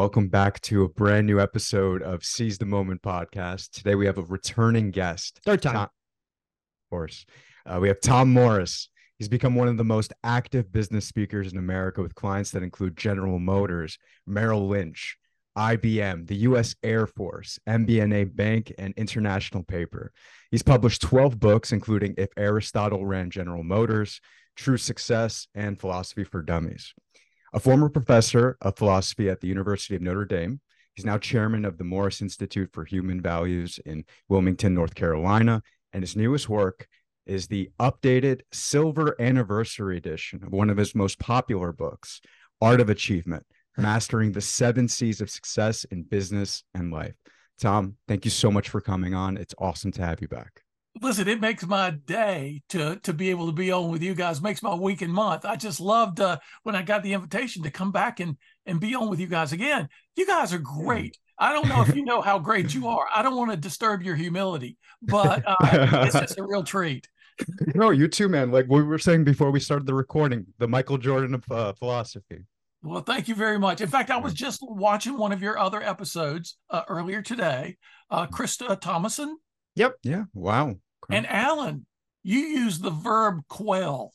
Welcome back to a brand new episode of Seize the Moment podcast. Today we have a returning guest. Third time. Tom, of course. Uh, we have Tom Morris. He's become one of the most active business speakers in America with clients that include General Motors, Merrill Lynch, IBM, the US Air Force, MBNA Bank, and International Paper. He's published 12 books, including If Aristotle Ran General Motors, True Success, and Philosophy for Dummies. A former professor of philosophy at the University of Notre Dame, he's now chairman of the Morris Institute for Human Values in Wilmington, North Carolina, and his newest work is the updated silver anniversary edition of one of his most popular books, Art of Achievement Mastering the Seven C's of Success in Business and Life. Tom, thank you so much for coming on. It's awesome to have you back. Listen, it makes my day to to be able to be on with you guys. Makes my week and month. I just loved uh, when I got the invitation to come back and and be on with you guys again. You guys are great. I don't know if you know how great you are. I don't want to disturb your humility, but uh, it's just a real treat. No, you too, man. Like we were saying before we started the recording, the Michael Jordan of uh, philosophy. Well, thank you very much. In fact, I was just watching one of your other episodes uh, earlier today. Uh, Krista Thomason. Yep. Yeah. Wow. And Alen, you use the verb quell.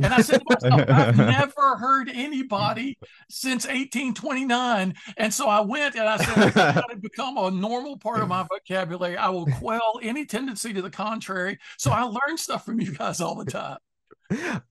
And I said myself, I've never heard anybody since 1829. And so I went and I said, it's got to become a normal part of my vocabulary. I will quell any tendency to the contrary. So I learn stuff from you guys all the time.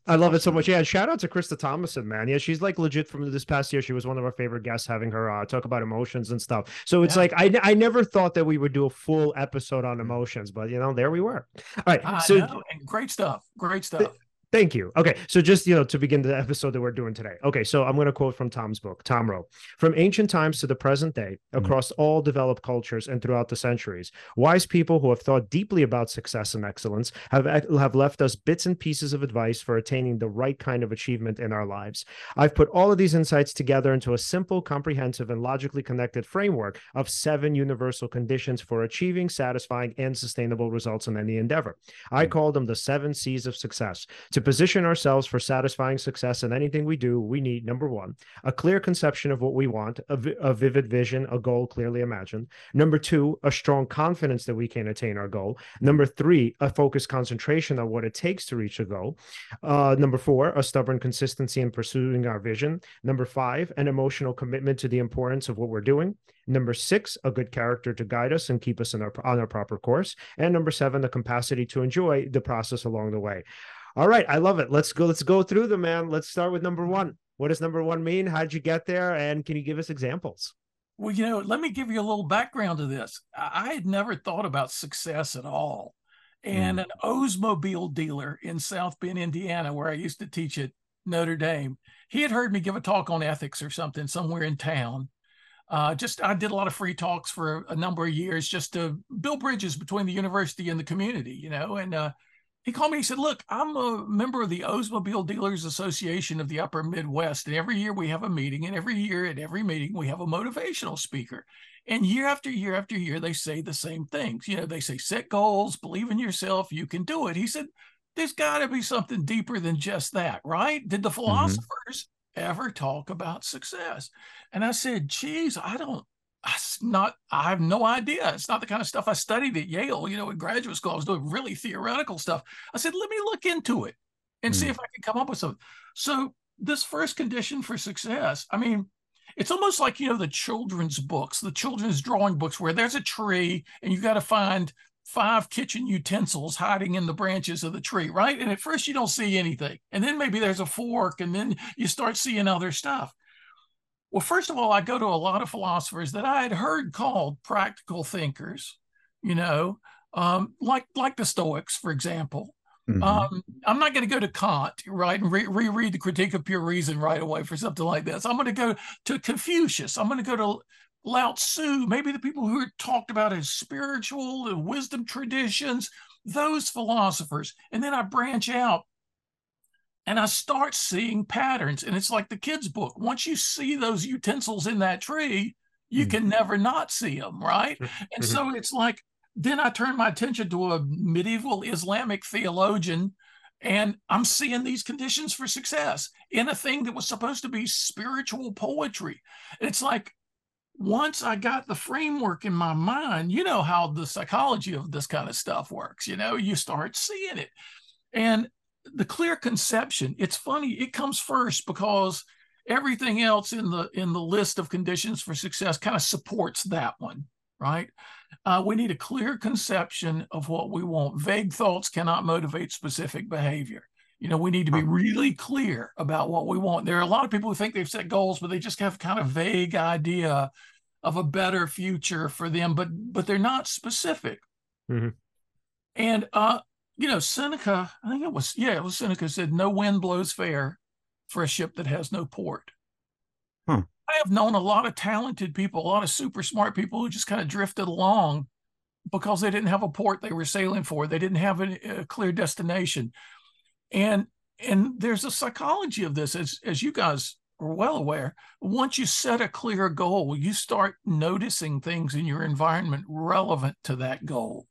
I love it so much. Yeah, shout out to Krista Thomason, man. Yeah, she's like legit from this past year. She was one of our favorite guests, having her uh, talk about emotions and stuff. So it's yeah. like I I never thought that we would do a full episode on emotions, but you know, there we were. All right, I so know. great stuff, great stuff. Thank you. Okay, so just you know to begin the episode that we're doing today. Okay, so I'm going to quote from Tom's book. Tom wrote, "From ancient times to the present day, across mm-hmm. all developed cultures and throughout the centuries, wise people who have thought deeply about success and excellence have have left us bits and pieces of advice for attaining the right kind of achievement in our lives. I've put all of these insights together into a simple, comprehensive, and logically connected framework of seven universal conditions for achieving satisfying and sustainable results in any endeavor. I mm-hmm. call them the seven C's of success." To position ourselves for satisfying success in anything we do, we need number one, a clear conception of what we want, a, vi- a vivid vision, a goal clearly imagined. Number two, a strong confidence that we can attain our goal. Number three, a focused concentration on what it takes to reach a goal. Uh, number four, a stubborn consistency in pursuing our vision. Number five, an emotional commitment to the importance of what we're doing. Number six, a good character to guide us and keep us our, on our proper course. And number seven, the capacity to enjoy the process along the way. All right, I love it. Let's go. Let's go through them, man. Let's start with number one. What does number one mean? How did you get there? And can you give us examples? Well, you know, let me give you a little background to this. I had never thought about success at all. And mm. an Oldsmobile dealer in South Bend, Indiana, where I used to teach at Notre Dame, he had heard me give a talk on ethics or something somewhere in town. Uh, just I did a lot of free talks for a number of years just to build bridges between the university and the community, you know. And uh, he called me. He said, "Look, I'm a member of the Oldsmobile Dealers Association of the Upper Midwest, and every year we have a meeting, and every year at every meeting we have a motivational speaker. And year after year after year, they say the same things. You know, they say set goals, believe in yourself, you can do it." He said, "There's got to be something deeper than just that, right? Did the mm-hmm. philosophers mm-hmm. ever talk about success?" And I said, "Geez, I don't." It's not, I have no idea. It's not the kind of stuff I studied at Yale, you know, in graduate school. I was doing really theoretical stuff. I said, let me look into it and mm. see if I can come up with something. So, this first condition for success, I mean, it's almost like, you know, the children's books, the children's drawing books, where there's a tree and you got to find five kitchen utensils hiding in the branches of the tree, right? And at first you don't see anything. And then maybe there's a fork and then you start seeing other stuff. Well, first of all, I go to a lot of philosophers that I had heard called practical thinkers, you know, um, like like the Stoics, for example. Mm-hmm. Um, I'm not going to go to Kant, right, and re- reread the Critique of Pure Reason right away for something like this. I'm going to go to Confucius. I'm going to go to Lao Tzu, maybe the people who are talked about as spiritual and wisdom traditions, those philosophers. And then I branch out and I start seeing patterns. And it's like the kids' book. Once you see those utensils in that tree, you mm-hmm. can never not see them, right? Mm-hmm. And so it's like, then I turn my attention to a medieval Islamic theologian, and I'm seeing these conditions for success in a thing that was supposed to be spiritual poetry. It's like, once I got the framework in my mind, you know how the psychology of this kind of stuff works. You know, you start seeing it. And the clear conception, it's funny, it comes first because everything else in the in the list of conditions for success kind of supports that one, right? Uh, we need a clear conception of what we want. Vague thoughts cannot motivate specific behavior. You know, we need to be really clear about what we want. There are a lot of people who think they've set goals, but they just have kind of vague idea of a better future for them, but but they're not specific. Mm-hmm. And uh, you know, Seneca, I think it was, yeah, it was Seneca said, "No wind blows fair for a ship that has no port." Huh. I have known a lot of talented people, a lot of super smart people who just kind of drifted along because they didn't have a port they were sailing for. They didn't have a, a clear destination and and there's a psychology of this as as you guys are well aware once you set a clear goal you start noticing things in your environment relevant to that goal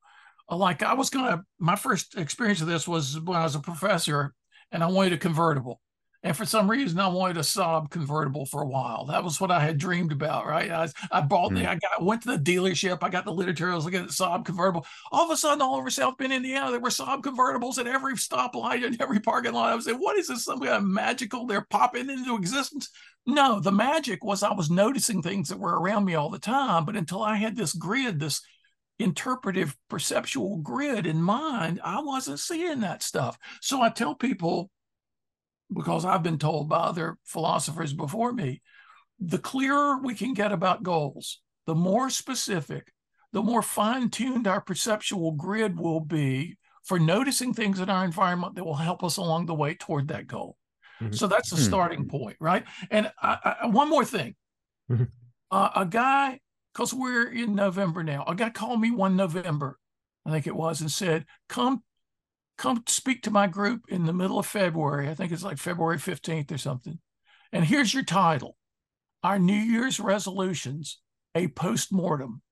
like i was gonna my first experience of this was when i was a professor and i wanted a convertible and for some reason, I wanted a Saab convertible for a while. That was what I had dreamed about, right? I, I bought the, mm. I got, went to the dealership. I got the literature. I was looking at the Saab convertible. All of a sudden, all over South Bend, Indiana, there were Saab convertibles at every stoplight and every parking lot. I was saying, what is this? Some kind of magical? They're popping into existence. No, the magic was I was noticing things that were around me all the time. But until I had this grid, this interpretive perceptual grid in mind, I wasn't seeing that stuff. So I tell people, because I've been told by other philosophers before me, the clearer we can get about goals, the more specific, the more fine tuned our perceptual grid will be for noticing things in our environment that will help us along the way toward that goal. Mm-hmm. So that's the mm-hmm. starting point, right? And I, I, one more thing mm-hmm. uh, a guy, because we're in November now, a guy called me one November, I think it was, and said, Come come speak to my group in the middle of February. I think it's like February 15th or something. And here's your title Our New Year's Resolutions, a Postmortem.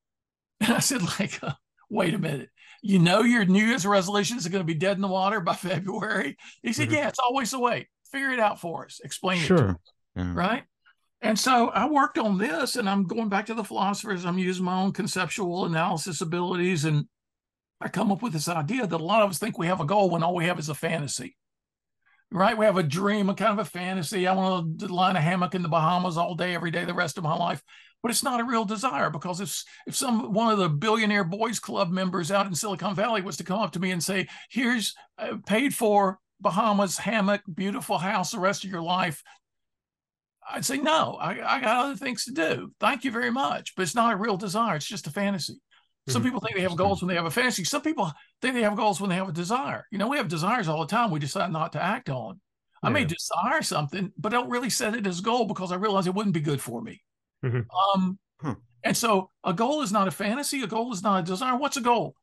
And I said, like, uh, wait a minute. You know your New Year's resolutions are going to be dead in the water by February? He said, mm-hmm. Yeah, it's always the way. Figure it out for us. Explain sure. it to us. Yeah. Right. And so I worked on this and I'm going back to the philosophers. I'm using my own conceptual analysis abilities and I come up with this idea that a lot of us think we have a goal when all we have is a fantasy. Right? We have a dream, a kind of a fantasy. I want to in a hammock in the Bahamas all day, every day, the rest of my life. But it's not a real desire because if if some one of the billionaire boys club members out in Silicon Valley was to come up to me and say, "Here's uh, paid for Bahamas hammock, beautiful house, the rest of your life," I'd say, "No, I, I got other things to do. Thank you very much." But it's not a real desire; it's just a fantasy. Some mm-hmm. people think they have goals when they have a fantasy. Some people think they have goals when they have a desire. You know, we have desires all the time. We decide not to act on. Yeah. I may desire something, but I don't really set it as a goal because I realize it wouldn't be good for me. Mm-hmm. Um, huh. And so a goal is not a fantasy. A goal is not a desire. What's a goal?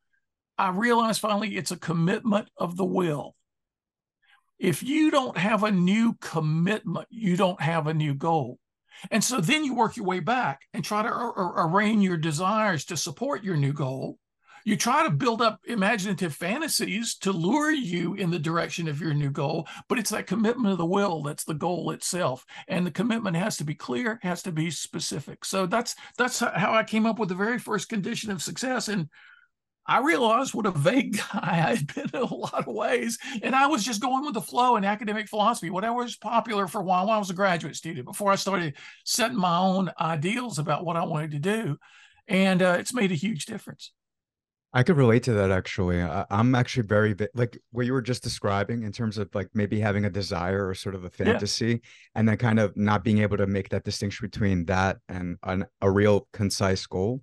I realize finally it's a commitment of the will. If you don't have a new commitment, you don't have a new goal. And so then you work your way back and try to ar- ar- arraign your desires to support your new goal. You try to build up imaginative fantasies to lure you in the direction of your new goal, but it's that commitment of the will that's the goal itself. And the commitment has to be clear, has to be specific. So that's that's how I came up with the very first condition of success. And I realized what a vague guy I had been in a lot of ways. And I was just going with the flow in academic philosophy, whatever was popular for a while when I was a graduate student, before I started setting my own ideals about what I wanted to do. And uh, it's made a huge difference. I could relate to that actually. I, am actually very like what you were just describing in terms of like maybe having a desire or sort of a fantasy, yeah. and then kind of not being able to make that distinction between that and an, a real concise goal.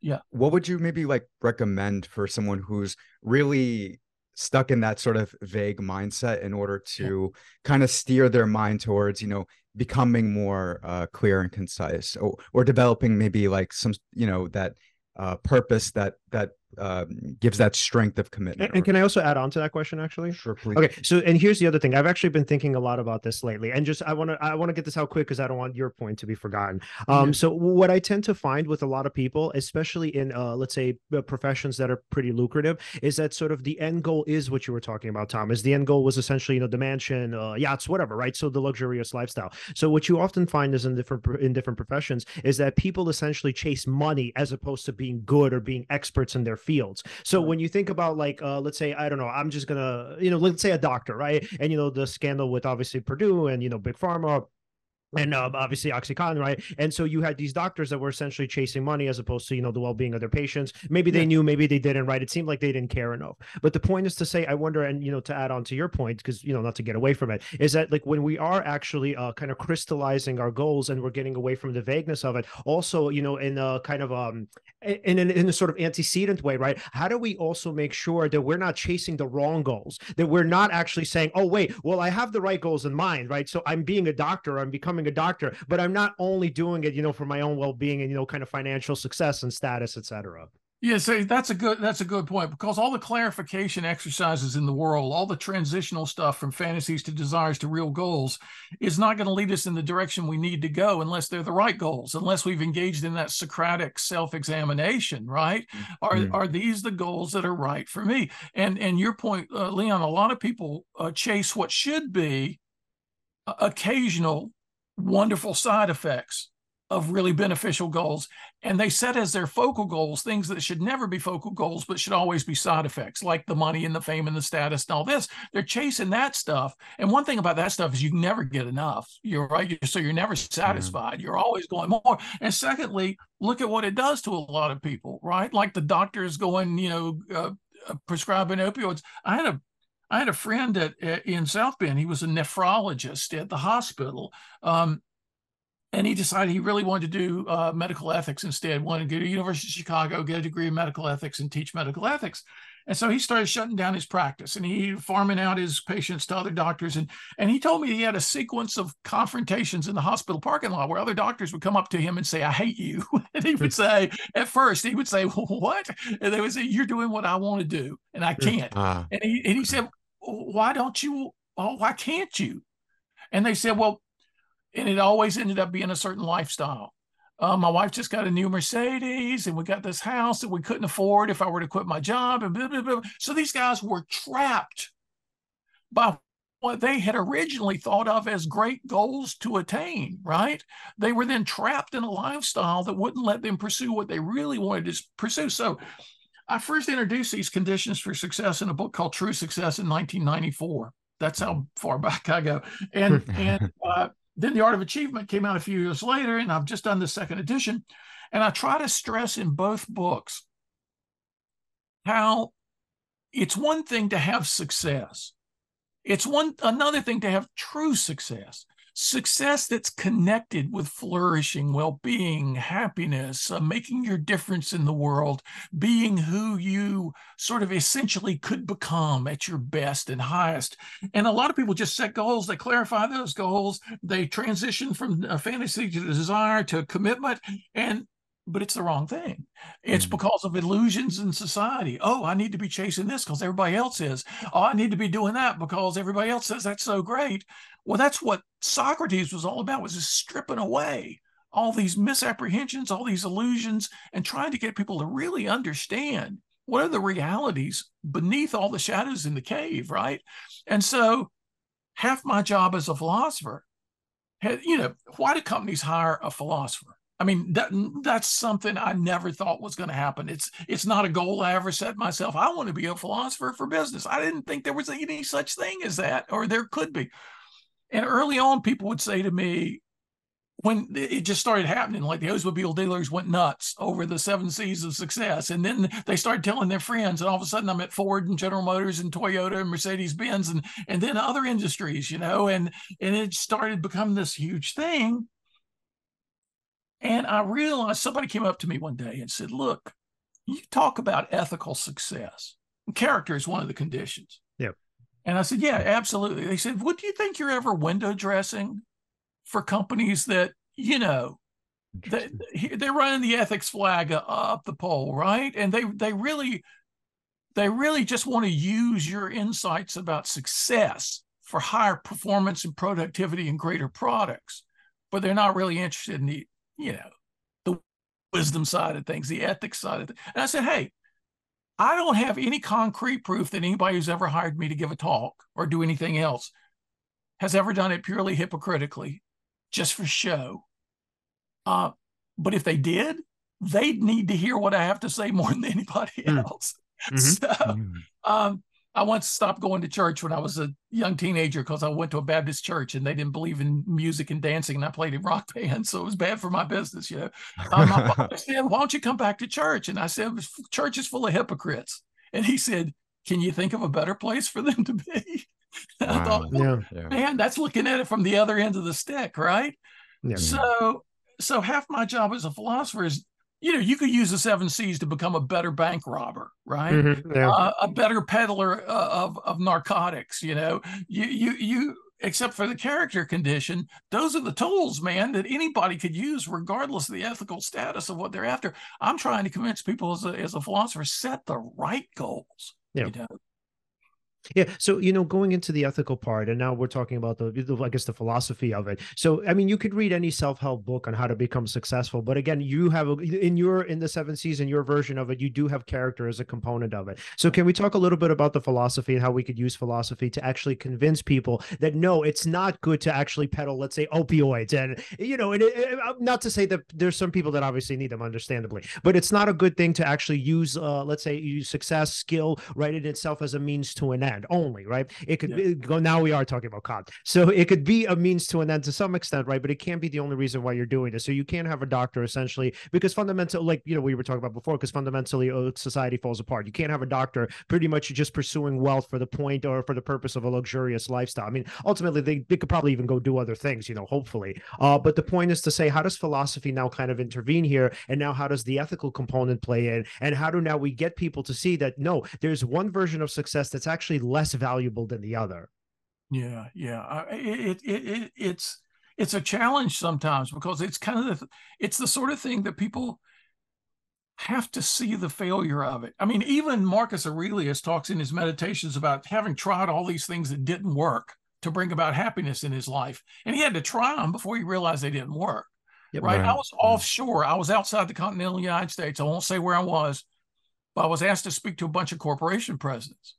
Yeah. What would you maybe like recommend for someone who's really stuck in that sort of vague mindset in order to yeah. kind of steer their mind towards, you know, becoming more uh, clear and concise or, or developing maybe like some, you know, that uh, purpose that that uh, gives that strength of commitment. And, and, can I also add on to that question, actually? Sure, please. Okay, so and here's the other thing. I've actually been thinking a lot about this lately, and just I want to I want to get this out quick because I don't want your point to be forgotten. Um, yeah. so what I tend to find with a lot of people, especially in uh, let's say uh, professions that are pretty lucrative, is that sort of the end goal is what you were talking about, Tom. Is the end goal was essentially you know the mansion, uh, yachts, whatever, right? So the luxurious lifestyle. So what you often find is in different in different professions is that people essentially chase money as opposed to being good or being experts in their fields. So when you think about like uh, let's say I don't know, I'm just gonna you know let's say a doctor, right? And you know the scandal with obviously Purdue and you know big pharma and uh, obviously oxycontin right and so you had these doctors that were essentially chasing money as opposed to you know the well-being of their patients maybe they yeah. knew maybe they didn't right it seemed like they didn't care enough but the point is to say i wonder and you know to add on to your point because you know not to get away from it is that like when we are actually uh, kind of crystallizing our goals and we're getting away from the vagueness of it also you know in a kind of um in, in, in a sort of antecedent way right? How do we also make sure that we're not chasing the wrong goals? That we're not actually saying oh wait well i have the right goals in mind right? So i'm being a doctor i'm becoming a doctor, but I'm not only doing it, you know, for my own well-being and you know, kind of financial success and status, etc. Yeah, so that's a good that's a good point because all the clarification exercises in the world, all the transitional stuff from fantasies to desires to real goals is not going to lead us in the direction we need to go unless they're the right goals, unless we've engaged in that Socratic self-examination, right? Mm-hmm. Are mm. are these the goals that are right for me? And and your point, uh, Leon, a lot of people uh, chase what should be occasional wonderful side effects of really beneficial goals. And they set as their focal goals things that should never be focal goals, but should always be side effects, like the money and the fame and the status and all this. They're chasing that stuff. And one thing about that stuff is you can never get enough. You're right. So you're never satisfied. You're always going more. And secondly, look at what it does to a lot of people, right? Like the doctors going, you know, uh, uh prescribing opioids. I had a I had a friend at, at, in South Bend. He was a nephrologist at the hospital. Um, and he decided he really wanted to do uh, medical ethics instead, wanted to go to University of Chicago, get a degree in medical ethics and teach medical ethics. And so he started shutting down his practice and he farming out his patients to other doctors. And, and he told me he had a sequence of confrontations in the hospital parking lot where other doctors would come up to him and say, I hate you. and he would say, at first, he would say, What? And they would say, You're doing what I want to do, and I can't. Uh, and, he, and he said, why don't you? Oh, why can't you? And they said, well, and it always ended up being a certain lifestyle. Uh, my wife just got a new Mercedes, and we got this house that we couldn't afford if I were to quit my job, and blah, blah, blah. so these guys were trapped by what they had originally thought of as great goals to attain, right? They were then trapped in a lifestyle that wouldn't let them pursue what they really wanted to pursue. So I first introduced these conditions for success in a book called True Success in 1994. That's how far back I go. And and uh, then The Art of Achievement came out a few years later, and I've just done the second edition. And I try to stress in both books how it's one thing to have success. It's one another thing to have true success success that's connected with flourishing, well being, happiness, uh, making your difference in the world, being who you sort of essentially could become at your best and highest. And a lot of people just set goals, they clarify those goals, they transition from a fantasy to desire to a commitment. And but it's the wrong thing. It's mm because of illusions in society. Oh, I need to be chasing this because everybody else is. Oh, I need to be doing that because everybody else says that's so great. Well, that's what Socrates was all about, was just stripping away all these misapprehensions, all these illusions, and trying to get people to really understand what are the realities beneath all the shadows in the cave, right? And so half my job as a philosopher, you know, why do companies hire a philosopher? I mean, that that's something I never thought was going to happen. It's it's not a goal I ever set myself. I want to be a philosopher for business. I didn't think there was any such thing as that, or there could be. And early on, people would say to me, when it just started happening, like the Oldsmobile dealers went nuts over the seven C's of success. And then they started telling their friends, and all of a sudden I'm at Ford and General Motors and Toyota and Mercedes Benz and and then other industries, you know, and and it started becoming this huge thing. And I realized somebody came up to me one day and said, Look, you talk about ethical success. Character is one of the conditions. Yeah. And I said, Yeah, absolutely. They said, What do you think you're ever window dressing for companies that, you know, they, they're running the ethics flag up the pole, right? And they they really they really just want to use your insights about success for higher performance and productivity and greater products, but they're not really interested in the you know the wisdom side of things, the ethics side of things. And I said, hey, I don't have any concrete proof that anybody who's ever hired me to give a talk or do anything else has ever done it purely hypocritically, just for show uh, but if they did, they'd need to hear what I have to say more than anybody hmm. else. Mm-hmm. So mm-hmm. um, I once stopped going to church when I was a young teenager because I went to a Baptist church and they didn't believe in music and dancing, and I played in rock bands, so it was bad for my business. You know, um, my father said, "Why don't you come back to church?" And I said, "Church is full of hypocrites." And he said, "Can you think of a better place for them to be?" Wow. I thought, well, yeah. man, that's looking at it from the other end of the stick, right? Yeah. So so half my job as a philosopher is you know you could use the seven c's to become a better bank robber right? Mm-hmm, yeah. uh, a better peddler uh, of of narcotics you know? You you you except for the character condition those are the tools man that anybody could use regardless of the ethical status of what they're after. I'm trying to convince people as a, as a philosopher set the right goals yeah. you know yeah. So, you know, going into the ethical part, and now we're talking about the, the, I guess, the philosophy of it. So, I mean, you could read any self help book on how to become successful, but again, you have a, in your in the seven C's in your version of it, you do have character as a component of it. So, can we talk a little bit about the philosophy and how we could use philosophy to actually convince people that no, it's not good to actually peddle, let's say, opioids, and you know, and it, uh, not to say that there's some people that obviously need them, understandably, but it's not a good thing to actually use, uh, let's say, use success, skill, right, in itself as a means to an end end only, right? It could yeah. go now we are talking about COD. So it could be a means to an end to some extent, right? But it can't be the only reason why you're doing this. So you can't have a doctor essentially because fundamentally, like you know, we were talking about before, because fundamentally uh, society falls apart. You can't have a doctor pretty much just pursuing wealth for the point or for the purpose of a luxurious lifestyle. I mean, ultimately they, they could probably even go do other things, you know, hopefully. Uh, but the point is to say, how does philosophy now kind of intervene here? And now how does the ethical component play in? And how do now we get people to see that no, there's one version of success that's actually less valuable than the other. Yeah, yeah. It, it, it, it's it's a challenge sometimes because it's kind of the, it's the sort of thing that people have to see the failure of it. I mean, even Marcus Aurelius talks in his meditations about having tried all these things that didn't work to bring about happiness in his life, and he had to try them before he realized they didn't work. Yep, right? right? I was offshore. I was outside the continental United States. I won't say where I was, but I was asked to speak to a bunch of corporation presidents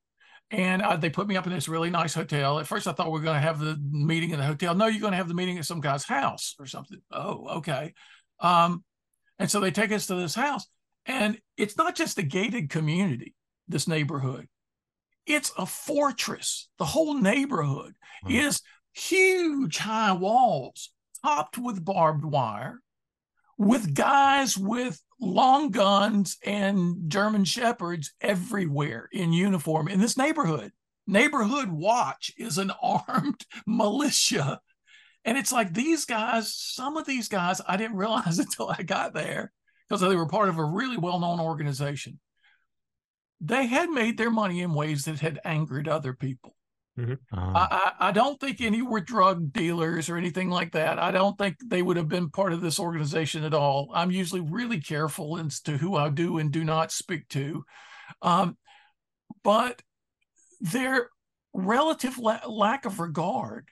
and uh, they put me up in this really nice hotel. At first, I thought we are going to have the meeting in the hotel. No, you're going to have the meeting at some guy's house or something. Oh, okay. Um, and so they take us to this house, and it's not just a gated community, this neighborhood. It's a fortress. The whole neighborhood mm-hmm. is huge high walls topped with barbed wire with guys with long guns and German shepherds everywhere in uniform in this neighborhood. Neighborhood Watch is an armed militia. And it's like these guys, some of these guys, I didn't realize until I got there because they were part of a really well known organization. They had made their money in ways that had angered other people. Mm-hmm. Uh-huh. I, I, don't think any were drug dealers or anything like that. I don't think they would have been part of this organization at all. I'm usually really careful as to who I do and do not speak to. Um, but their relative la- lack of regard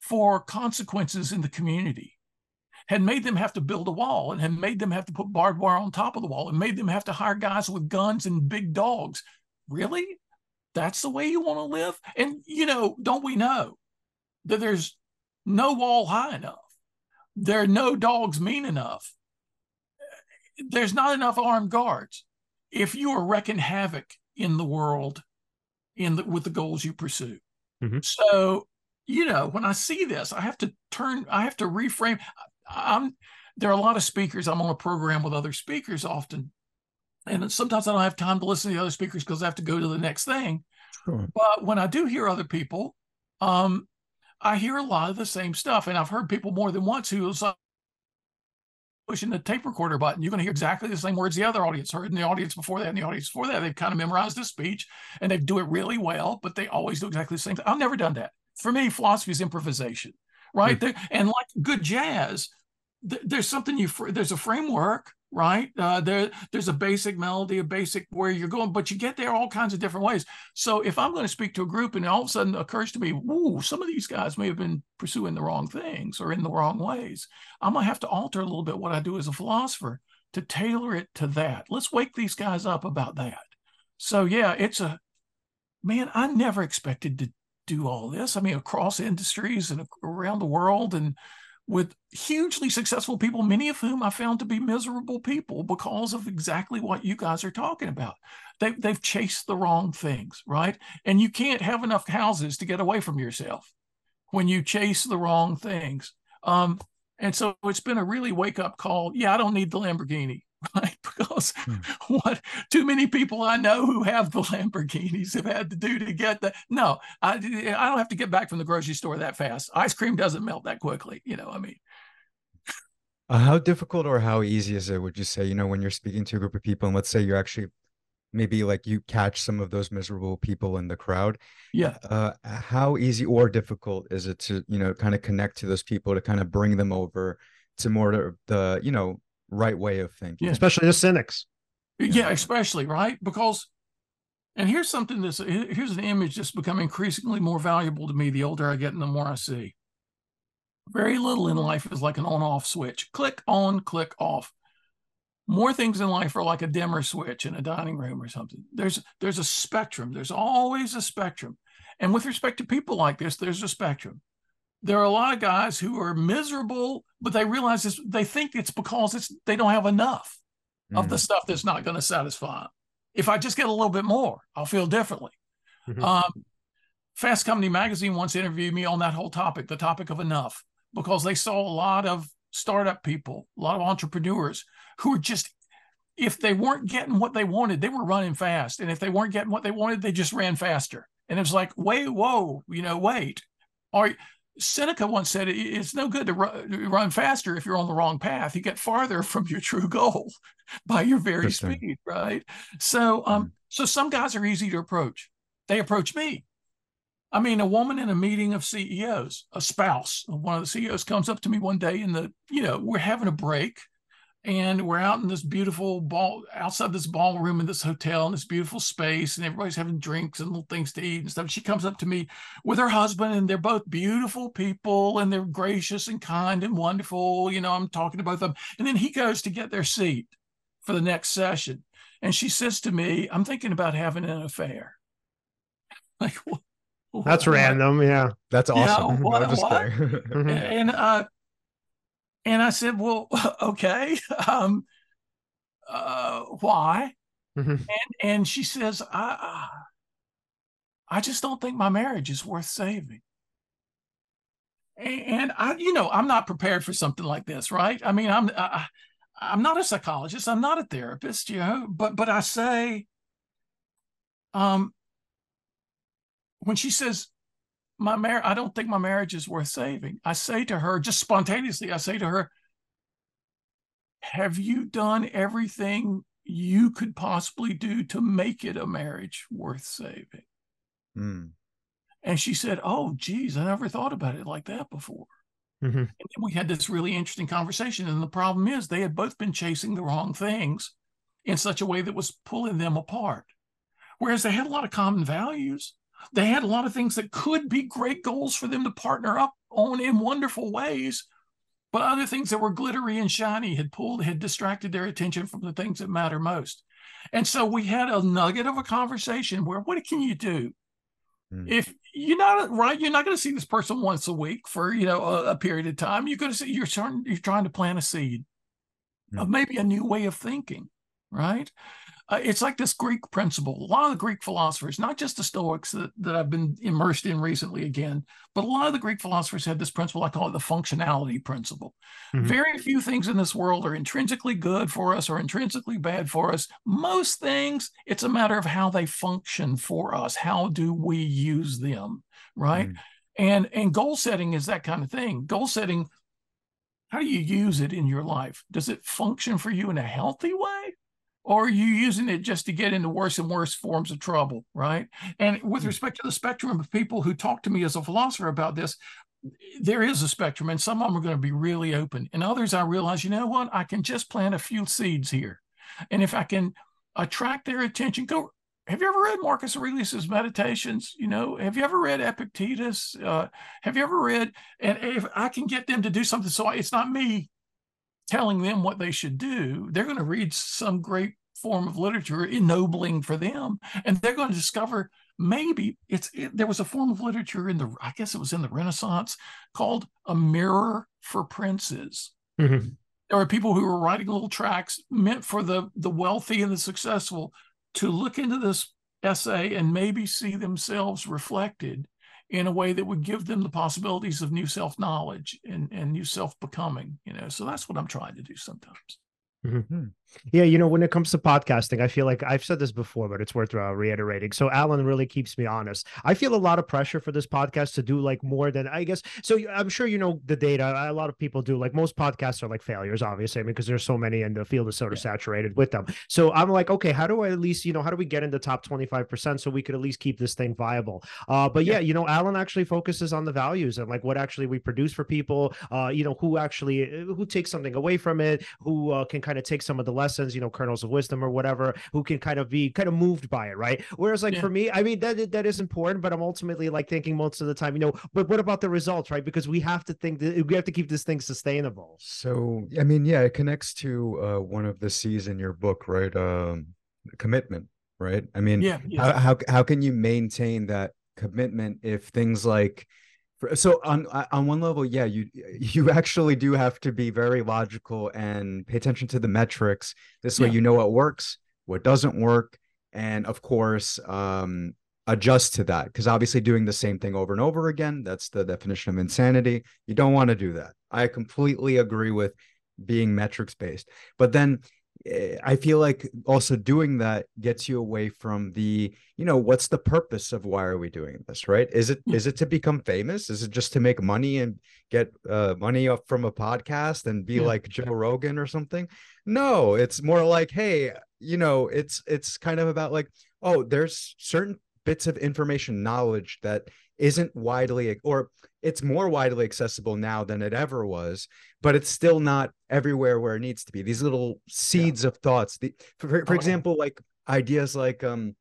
for consequences in the community had made them have to build a wall and had made them have to put barbed wire on top of the wall and made them have to hire guys with guns and big dogs. Really? That's the way you want to live? And, you know, don't we know that there's no wall high enough? There are no dogs mean enough. There's not enough armed guards. If you are wrecking havoc in the world in the, with the goals you pursue. Mm-hmm. So, you know, when I see this, I have to turn, I have to reframe. I'm there are a lot of speakers. I'm on a program with other speakers often and sometimes I don't have time to listen to the other speakers because I have to go to the next thing. Sure. But when I do hear other people, um, I hear a lot of the same stuff, and I've heard people more than once who was like pushing the tape recorder button. You're going to hear exactly the same words the other audience heard, and the audience before that, and the audience before that. They've kind of memorized the speech, and they do it really well, but they always do exactly the same thing. I've never done that. For me, philosophy is improvisation, right? Mm-hmm. And like good jazz, th- there's something you fr- there's a framework right? Uh, there there's a basic melody a basic where you're going but you get there all kinds of different ways. So if i'm going to speak to a group and all of a sudden it occurs to me ooh some of these guys may have been pursuing the wrong things or in the wrong ways i'm going to have to alter a little bit what i do as a philosopher to tailor it to that. Let's wake these guys up about that. So yeah it's a man i never expected to do all this. I mean across industries and around the world and with hugely successful people, many of whom I found to be miserable people because of exactly what you guys are talking about. They, they've chased the wrong things, right? And you can't have enough houses to get away from yourself when you chase the wrong things. Um, and so it's been a really wake up call. Yeah, I don't need the Lamborghini. right? Because hmm. what too many people I know who have the Lamborghinis have had to do to get the no, I I don't have to get back from the grocery store that fast. Ice cream doesn't melt that quickly, you know. I mean, uh, how difficult or how easy is it? Would you say, you know, when you're speaking to a group of people, and let's say you're actually maybe like you catch some of those miserable people in the crowd yeah uh how easy or difficult is it to you know kind of connect to those people to kind of bring them over to more the you know right way of thinking, yeah. especially the cynics. Yeah, especially right because, and here's something that's here's an image that's become increasingly more valuable to me the older I get and the more I see. Very little in life is like an on-off switch. Click on, click off. More things in life are like a dimmer switch in a dining room or something. There's there's a spectrum. There's always a spectrum. And with respect to people like this, there's a spectrum there are a lot of guys who are miserable, but they realize this, they think it's because it's they don't have enough mm. of the mm. stuff that's not going to satisfy them. If I just get a little bit more, I'll feel differently. Mm-hmm. Um, Fast Company magazine once interviewed me on that whole topic, the topic of enough, because they saw a lot of startup people, a lot of entrepreneurs who were just, if they weren't getting what they wanted, they were running fast. And if they weren't getting what they wanted, they just ran faster. And it was like, wait, whoa, you know, wait. Are Seneca once said it's no good to run faster if you're on the wrong path. You get farther from your true goal by your very speed, right? So, um, mm. so some guys are easy to approach. They approach me. I mean, a woman in a meeting of CEOs, a spouse of one of the CEOs comes up to me one day in the, you know, we're having a break and we're out in this beautiful ball outside this ballroom in this hotel in this beautiful space and everybody's having drinks and little things to eat and stuff she comes up to me with her husband and they're both beautiful people and they're gracious and kind and wonderful you know i'm talking to both of them and then he goes to get their seat for the next session and she says to me i'm thinking about having an affair like what? That's random. Yeah. That's awesome. Yeah, what, what? and uh, and I said, well, okay. Um, uh, why? Mm-hmm. And, and she says, I, I just don't think my marriage is worth saving. And I, you know, I'm not prepared for something like this, right? I mean, I'm, I, I'm not a psychologist. I'm not a therapist, you know, but, but I say, um, when she says, my marriage, I don't think my marriage is worth saving. I say to her, just spontaneously, I say to her, Have you done everything you could possibly do to make it a marriage worth saving? Mm. And she said, Oh, geez, I never thought about it like that before. Mm-hmm. And we had this really interesting conversation. And the problem is, they had both been chasing the wrong things in such a way that was pulling them apart. Whereas they had a lot of common values they had a lot of things that could be great goals for them to partner up on in wonderful ways, but other things that were glittery and shiny had pulled, had distracted their attention from the things that matter most. And so we had a nugget of a conversation where what can you do? Hmm. If you're not right, you're not going to see this person once a week for you know a, a period of time. You're going to see you're trying you're trying to plant a seed hmm. of maybe a new way of thinking, right? Uh, it's like this Greek principle. A lot of the Greek philosophers, not just the Stoics that, that I've been immersed in recently again, but a lot of the Greek philosophers had this principle. I call it the functionality principle. Mm-hmm. Very few things in this world are intrinsically good for us or intrinsically bad for us. Most things, it's a matter of how they function for us. How do we use them? Right. Mm-hmm. And and goal setting is that kind of thing. Goal setting, how do you use it in your life? Does it function for you in a healthy way? Or are you using it just to get into worse and worse forms of trouble right and with hmm. respect to the spectrum of people who talk to me as a philosopher about this there is a spectrum, and some of them are going to be really open. And others, I realize, you know what? I can just plant a few seeds here. And if I can attract their attention, go. Have you ever read Marcus Aurelius's Meditations? You know, have you ever read Epictetus? Uh, have you ever read? And if I can get them to do something, so it's not me telling them what they should do. They're going to read some great form of literature, ennobling for them, and they're going to discover maybe it's it, there was a form of literature in the I guess it was in the Renaissance called a mirror for princes. Mm-hmm. There were people who were writing little tracts meant for the the wealthy and the successful to look into this essay and maybe see themselves reflected in a way that would give them the possibilities of new self knowledge and, and new self becoming you know? So that's what i'm trying to do sometimes Mm-hmm. Yeah, you know, when it comes to podcasting, I feel like I've said this before, but it's worth uh, reiterating. So Alen really keeps me honest. I feel a lot of pressure for this podcast to do like more than I guess. So I'm sure you know the data. A lot of people do. Like most podcasts are like failures, obviously, I mean, because there's so many and the field is sort of yeah. saturated with them. So I'm like, okay, how do I at least, you know, how do we get in the top 25% so we could at least keep this thing viable? Uh, but yeah, yeah, you know, Alen actually focuses on the values and like what actually we produce for people. Uh, you know, who actually who takes something away from it, who uh, can kind of take some of the lessons, you know, kernels of wisdom or whatever, who can kind of be kind of moved by it, right? Whereas like yeah. for me, I mean that that is important, but I'm ultimately like thinking most of the time, you know, but what about the results, right? Because we have to think that we have to keep this thing sustainable. So I mean, yeah, it connects to uh, one of the C's in your book, right? Um, commitment, right? I mean, yeah, yeah. How, how how can you maintain that commitment if things like so on on one level yeah you you actually do have to be very logical and pay attention to the metrics. This way yeah. you know what works what doesn't work and of course um adjust to that. Because obviously doing the same thing over and over again that's the definition of insanity. You don't want to do that. I completely agree with being metrics based but then I feel like also doing that gets you away from the, you know, what's the purpose of why are we doing this, right? Is it is it to become famous? Is it just to make money and get uh, money up from a podcast and be yeah. like Joe Rogan or something? No, it's more like, hey, you know, it's it's kind of about like, oh, there's certain bits of information, knowledge that isn't widely or it's more widely accessible now than it ever was but it's still not everywhere where it needs to be. These little seeds yeah. of thoughts the, for, for, for example like ideas like um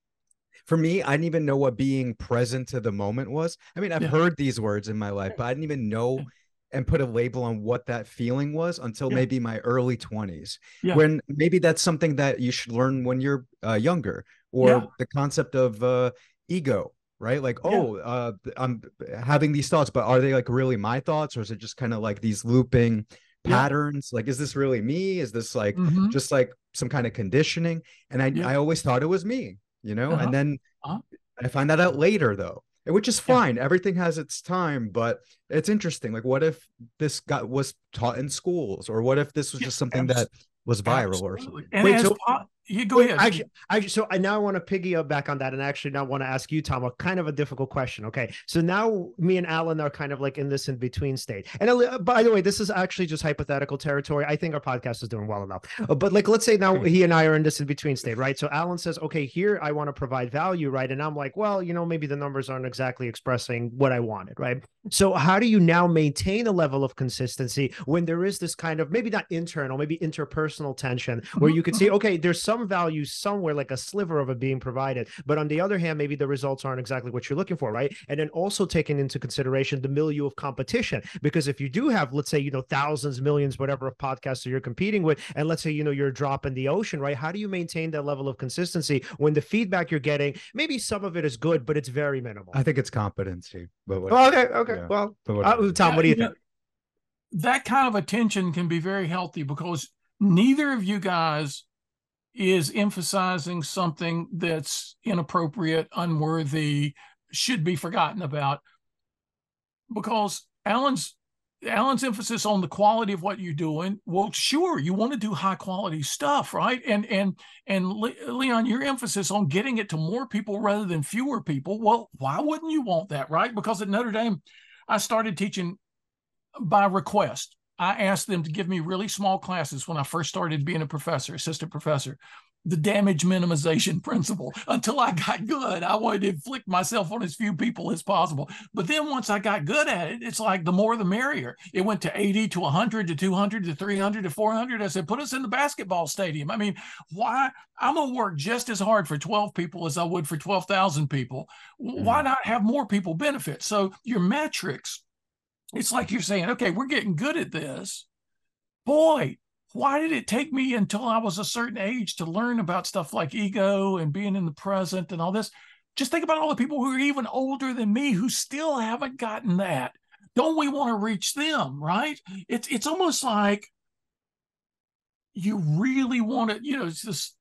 for me i didn't even know what being present to the moment was. I mean i've yeah. heard these words in my life but i didn't even know yeah. and put a label on what that feeling was until maybe my early 20s when maybe that's something that you should learn when you're uh, younger or the concept of uh, ego right? Like, yeah. oh, uh, I'm having these thoughts, but are they like really my thoughts, or is it just kind of like these looping patterns? Yeah. Like, is this really me? Is this like mm-hmm. just like some kind of conditioning? And I, yeah. I always thought it was me, you know. Uh-huh. And then uh-huh. I find that out later, though, which is fine. Everything has its time, but it's interesting. Like, what if this got was taught in schools, or what if this was just something that was viral Absolutely. or something? And Wait, so, you go ahead. Actually, actually, so I now want to piggy up back on that, and actually now want to ask you, Tom, a kind of a difficult question. Okay, so now me and Alen are kind of like in this in between state. And uh, by the way, this is actually just hypothetical territory. I think our podcast is doing well enough. Uh, but like, let's say now he and I are in this in between state, right? So Alen says, okay, here I want to provide value, right? And I'm like, well, you know, maybe the numbers aren't exactly expressing what I wanted, right? So how do you now maintain a level of consistency when there is this kind of maybe not internal, maybe interpersonal tension where you could see, okay, there's some value somewhere, like a sliver of it being provided. But on the other hand, maybe the results aren't exactly what you're looking for, right? And then also taking into consideration the milieu of competition. Because if you do have, let's say, you know, thousands, millions, whatever of podcasts that you're competing with, and let's say, you know, you're a drop in the ocean, right? How do you maintain that level of consistency when the feedback you're getting, maybe some of it is good, but it's very minimal? I think it's competency. But what, okay, okay. Yeah. Well, uh, Tom, what do you think? That kind of attention can be very healthy because neither of you guys is emphasizing something that's inappropriate, unworthy, should be forgotten about. Because Alen's Alen's emphasis on the quality of what you're doing. Well, sure, you want to do high quality stuff, right? And and and Leon, your emphasis on getting it to more people rather than fewer people. Well, why wouldn't you want that, right? Because at Notre Dame, I started teaching by request. I asked them to give me really small classes when I first started being a professor, assistant professor. the damage minimization principle until I got good. I wanted to inflict myself on as few people as possible. But then once I got good at it, it's like the more the merrier. It went to 80 to 100 to 200 to 300 to 400. I said, put us in the basketball stadium. I mean, why? I'm going to work just as hard for 12 people as I would for 12,000 people. Why mm. not have more people benefit? So your metrics, it's like you're saying, okay, we're getting good at this. Boy, why did it take me until I was a certain age to learn about stuff like ego and being in the present and all this? Just think about all the people who are even older than me who still haven't gotten that. Don't we want to reach them, right? It's it's almost like you really want to, you know, it's just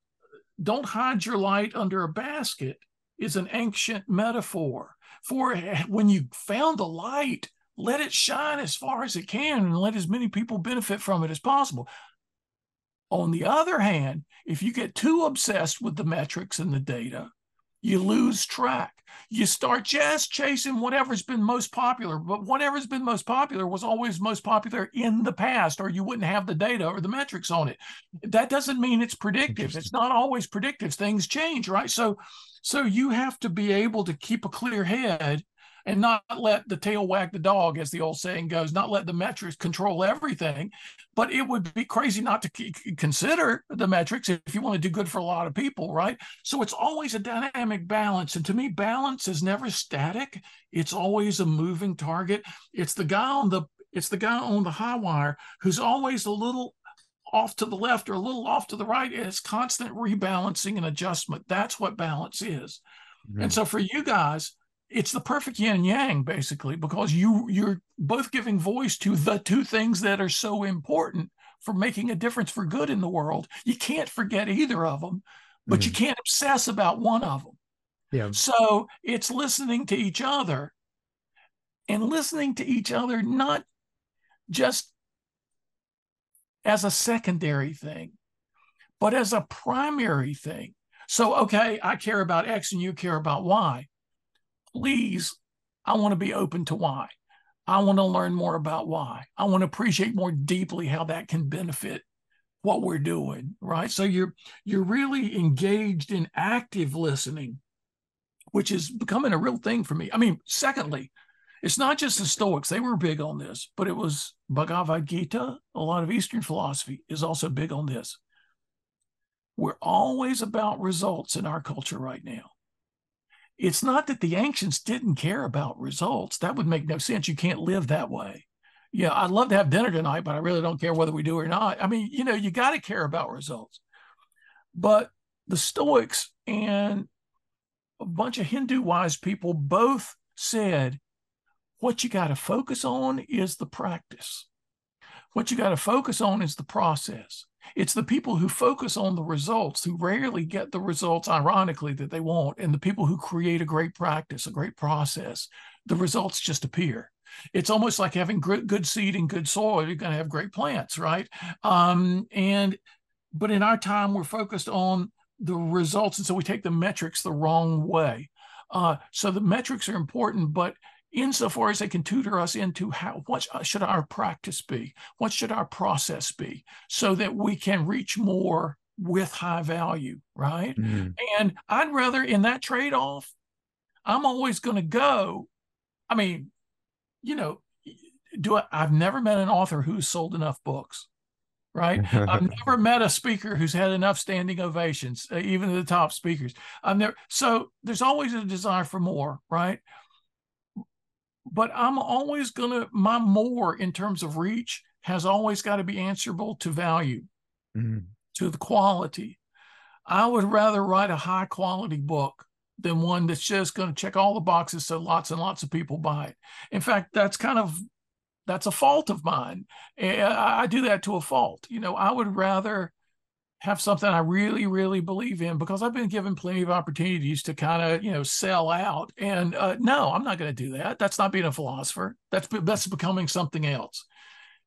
don't hide your light under a basket is an ancient metaphor for eh, when you found the light, let it shine as far as it can and let as many people benefit from it as possible. On the other hand, if you get too obsessed with the metrics and the data, you lose track. You start just chasing whatever's been most popular, but whatever's been most popular was always most popular in the past, or you wouldn't have the data or the metrics on it. That doesn't mean it's predictive. It's not always predictive. Things change, right? So, so you have to be able to keep a clear head and not let the tail wag the dog, as the old saying goes, not let the metrics control everything. But it would be crazy not to consider the metrics if you want to do good for a lot of people, right? So it's always a dynamic balance. And to me, balance is never static. It's always a moving target. It's the guy on the it's the guy on the high wire who's always a little off to the left or a little off to the right. And it's constant rebalancing and adjustment. That's what balance is. And so for you guys, it's the perfect yin and yang basically because you you're both giving voice to the two things that are so important for making a difference for good in the world. You can't forget either of them but mm. you can't obsess about one of them. Yeah. So it's listening to each other and listening to each other not just as a secondary thing but as a primary thing. So okay i care about x and you care about y please, I want to be open to why. I want to learn more about why. I want to appreciate more deeply how that can benefit what we're doing, right? So you're you're really engaged in active listening, which is becoming a real thing for me. I mean, secondly, it's not just the Stoics, they were big on this, but it was Bhagavad Gita, a lot of Eastern philosophy is also big on this. We're always about results in our culture right now. It's not that the ancients didn't care about results. That would make no sense. You can't live that way. Yeah, I'd love to have dinner tonight, but I really don't care whether we do or not. I mean, you know, you got to care about results. But the Stoics and a bunch of Hindu wise people both said, what you got to focus on is the practice. What you got to focus on is the process. It's the people who focus on the results who rarely get the results, ironically, that they want. And the people who create a great practice, a great process, the results just appear. It's almost like having good seed and good soil. You're going to have great plants, right? Um, and but in our time, we're focused on the results, and so we take the metrics the wrong way. Uh, so the metrics are important, but insofar as they can tutor us into how what should our practice be? What should our process be? So that we can reach more with high value right? Mm-hmm. and i'd rather in that trade-off i'm always going to go i mean you know do I, i've never met an author who's sold enough books right? I've never met a speaker who's had enough standing ovations uh, even the top speakers. I've never so there's always a desire for more right but I'm always going to, my more in terms of reach has always got to be answerable to value, mm-hmm. to the quality. I would rather write a high quality book than one that's just going to check all the boxes so lots and lots of people buy it. In fact, that's kind of that's a fault of mine. I do that to a fault. You know, I would rather have something I really, really believe in because I've been given plenty of opportunities to kind of, you know, sell out. And uh, no, I'm not going to do that. That's not being a philosopher. That's that's becoming something else.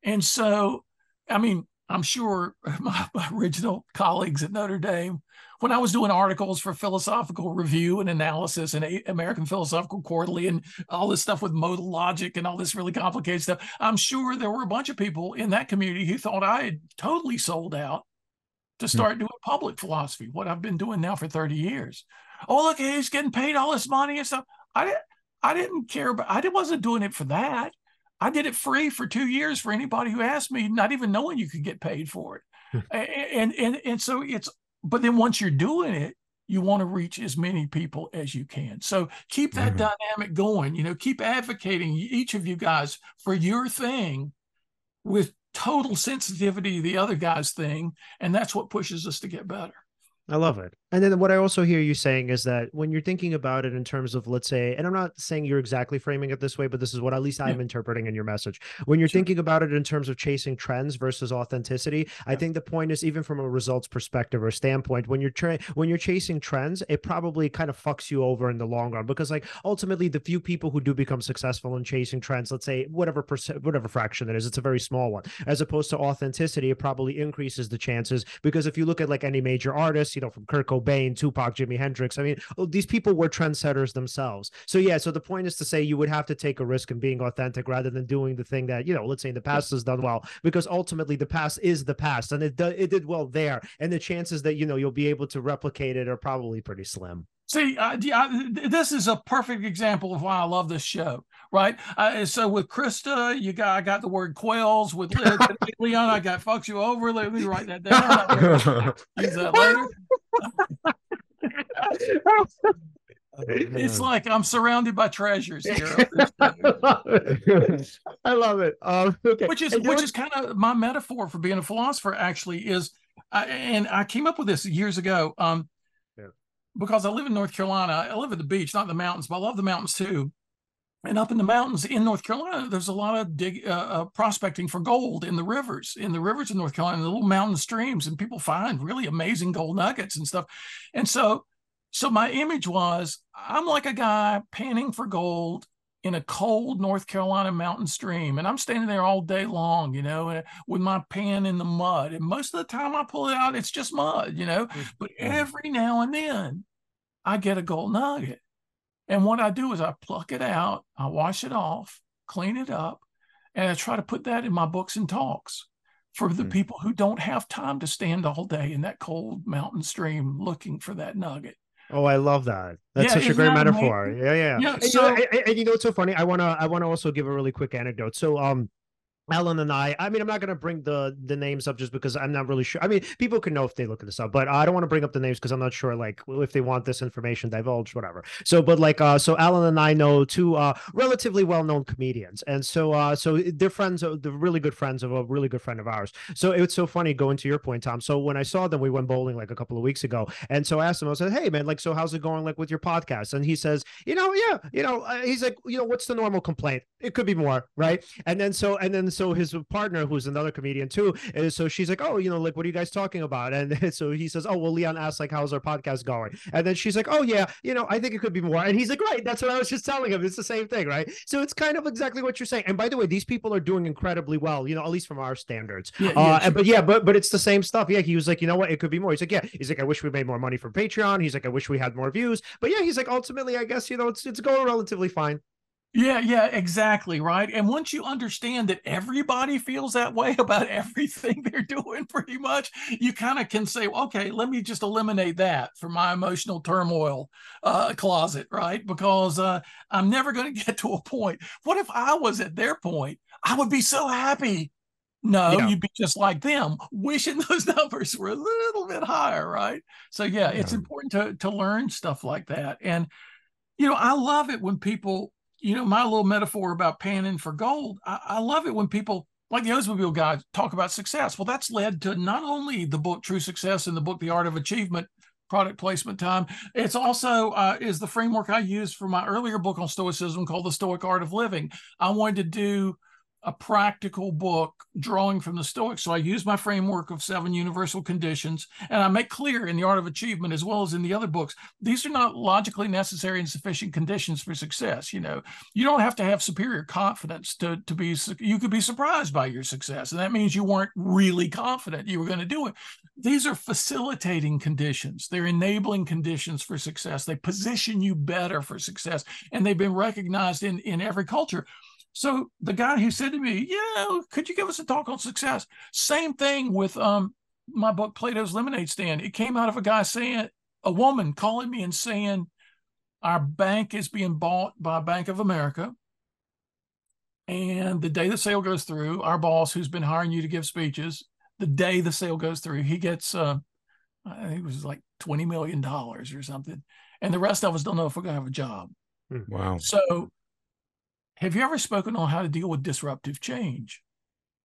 And so, I mean, I'm sure my, my original colleagues at Notre Dame, when I was doing articles for Philosophical Review and Analysis and American Philosophical Quarterly and all this stuff with modal logic and all this really complicated stuff, I'm sure there were a bunch of people in that community who thought I had totally sold out to start doing public philosophy, what I've been doing now for 30 years. Oh, look, he's getting paid all this money and stuff. I didn't, I didn't care, but I wasn't doing it for that. I did it free for two years for anybody who asked me, not even knowing you could get paid for it. and, and, and so it's, but then once you're doing it, you want to reach as many people as you can. So keep that mm-hmm. dynamic going. You know, keep advocating each of you guys for your thing with total sensitivity to the other guy's thing. And that's what pushes us to get better. I love it. And then what I also hear you saying is that when you're thinking about it in terms of, let's say, and I'm not saying you're exactly framing it this way, but this is what at least I'm interpreting in your message. When you're sure. thinking about it in terms of chasing trends versus authenticity, yeah. I think the point is even from a results perspective or standpoint, when you're tra- when you're chasing trends, it probably kind of fucks you over in the long run because like ultimately the few people who do become successful in chasing trends, let's say whatever percent, whatever fraction it is, it's a very small one. As opposed to authenticity, it probably increases the chances because if you look at like any major artist, you know, from Kurt Cobain Tupac, Jimi Hendrix. I mean, oh, these people were trendsetters themselves. So yeah, so the point is to say you would have to take a risk in being authentic rather than doing the thing that you know, let's say in the past has done well, because ultimately the past is the past, and it do, it did well there, and the chances that you know you'll be able to replicate it are probably pretty slim. See, uh, this is a perfect example of why I love this show, right? Uh, so with Krista, you got I got the word quails. With Leon, I got fucks you over. Let me write that down. Use that later. it's like I'm surrounded by treasures here. I love it. Um, okay. Which is which is kind of my metaphor for being a philosopher. Actually, is I, and I came up with this years ago. Um, yeah. Because I live in North Carolina. I live at the beach, not the mountains, but I love the mountains too. And up in the mountains in North Carolina, there's a lot of dig, uh, uh, prospecting for gold in the rivers, in the rivers in North Carolina, the little mountain streams, and people find really amazing gold nuggets and stuff. And so, so my image was I'm like a guy panning for gold in a cold North Carolina mountain stream, and I'm standing there all day long, you know, with my pan in the mud. And most of the time I pull it out, it's just mud, you know. But every now and then, I get a gold nugget. And what I do is I pluck it out, I wash it off, clean it up, and I try to put that in my books and talks for the mm-hmm. people who don't have time to stand all day in that cold mountain stream looking for that nugget. Oh, I love that. That's yeah, such a great metaphor. Amazing? Yeah, yeah. yeah and, so, you know, and, and, you know, it's so funny. I wanna, I wanna also give a really quick anecdote. So, um, Alen and I, I mean, I'm not going to bring the the names up just because I'm not really sure. I mean, people can know if they look at this up, but I don't want to bring up the names because I'm not sure, like, if they want this information divulged, whatever. So, but like, uh, so Alen and I know two uh relatively well known comedians, and so uh, so they're friends, of, they're really good friends of a really good friend of ours. So it's so funny going to your point, Tom. So when I saw them, we went bowling like a couple of weeks ago, and so I asked him, I said, "Hey, man, like, so how's it going, like, with your podcast?" And he says, "You know, yeah, you know," uh, he's like, "You know, what's the normal complaint? It could be more, right?" And then so and then so his partner who's another comedian too. And so she's like, "Oh, you know, like, what are you guys talking about?" And so he says, "Oh, well, Leon asked like, how's our podcast going?" And then she's like, "Oh yeah, you know, I think it could be more." And he's like, "Right, that's what I was just telling him. It's the same thing, right?" So it's kind of exactly what you're saying. And by the way, these people are doing incredibly well, you know, at least from our standards. Yeah, yeah, uh, but yeah, but but it's the same stuff. Yeah, he was like, you know what, it could be more. He's like, yeah, he's like, I wish we made more money from Patreon. He's like, I wish we had more views. But yeah, he's like, ultimately, I guess you know, it's it's going relatively fine. Yeah, yeah, exactly. Right. And once you understand that everybody feels that way about everything they're doing, pretty much, you kind of can say, okay, let me just eliminate that from my emotional turmoil uh, closet, right? Because uh, I'm never going to get to a point. What if I was at their point? I would be so happy. No, yeah. you'd be just like them, wishing those numbers were a little bit higher, right? So, yeah, yeah. it's important to, to learn stuff like that. And, you know, I love it when people you know, my little metaphor about panning for gold, I, I love it when people like the Oldsmobile guy talk about success. Well, that's led to not only the book True Success and the book The Art of Achievement, product placement time. It's also uh, is the framework I used for my earlier book on Stoicism called The Stoic Art of Living. I wanted to do a practical book drawing from the Stoics. So I use my framework of seven universal conditions, and I make clear in the Art of Achievement as well as in the other books, these are not logically necessary and sufficient conditions for success. You know, you don't have to have superior confidence to to be. You could be surprised by your success, and that means you weren't really confident you were going to do it. These are facilitating conditions. They're enabling conditions for success. They position you better for success, and they've been recognized in in every culture. So the guy who said to me, "Yeah, could you give us a talk on success?" Same thing with um my book Plato's Lemonade Stand. It came out of a guy saying, a woman calling me and saying, our bank is being bought by Bank of America. And the day the sale goes through, our boss, who's been hiring you to give speeches, the day the sale goes through, he gets, uh, I think it was like $20 million or something. And the rest of us don't know if we're going to have a job. Hmm. Wow. So, have you ever spoken on how to deal with disruptive change?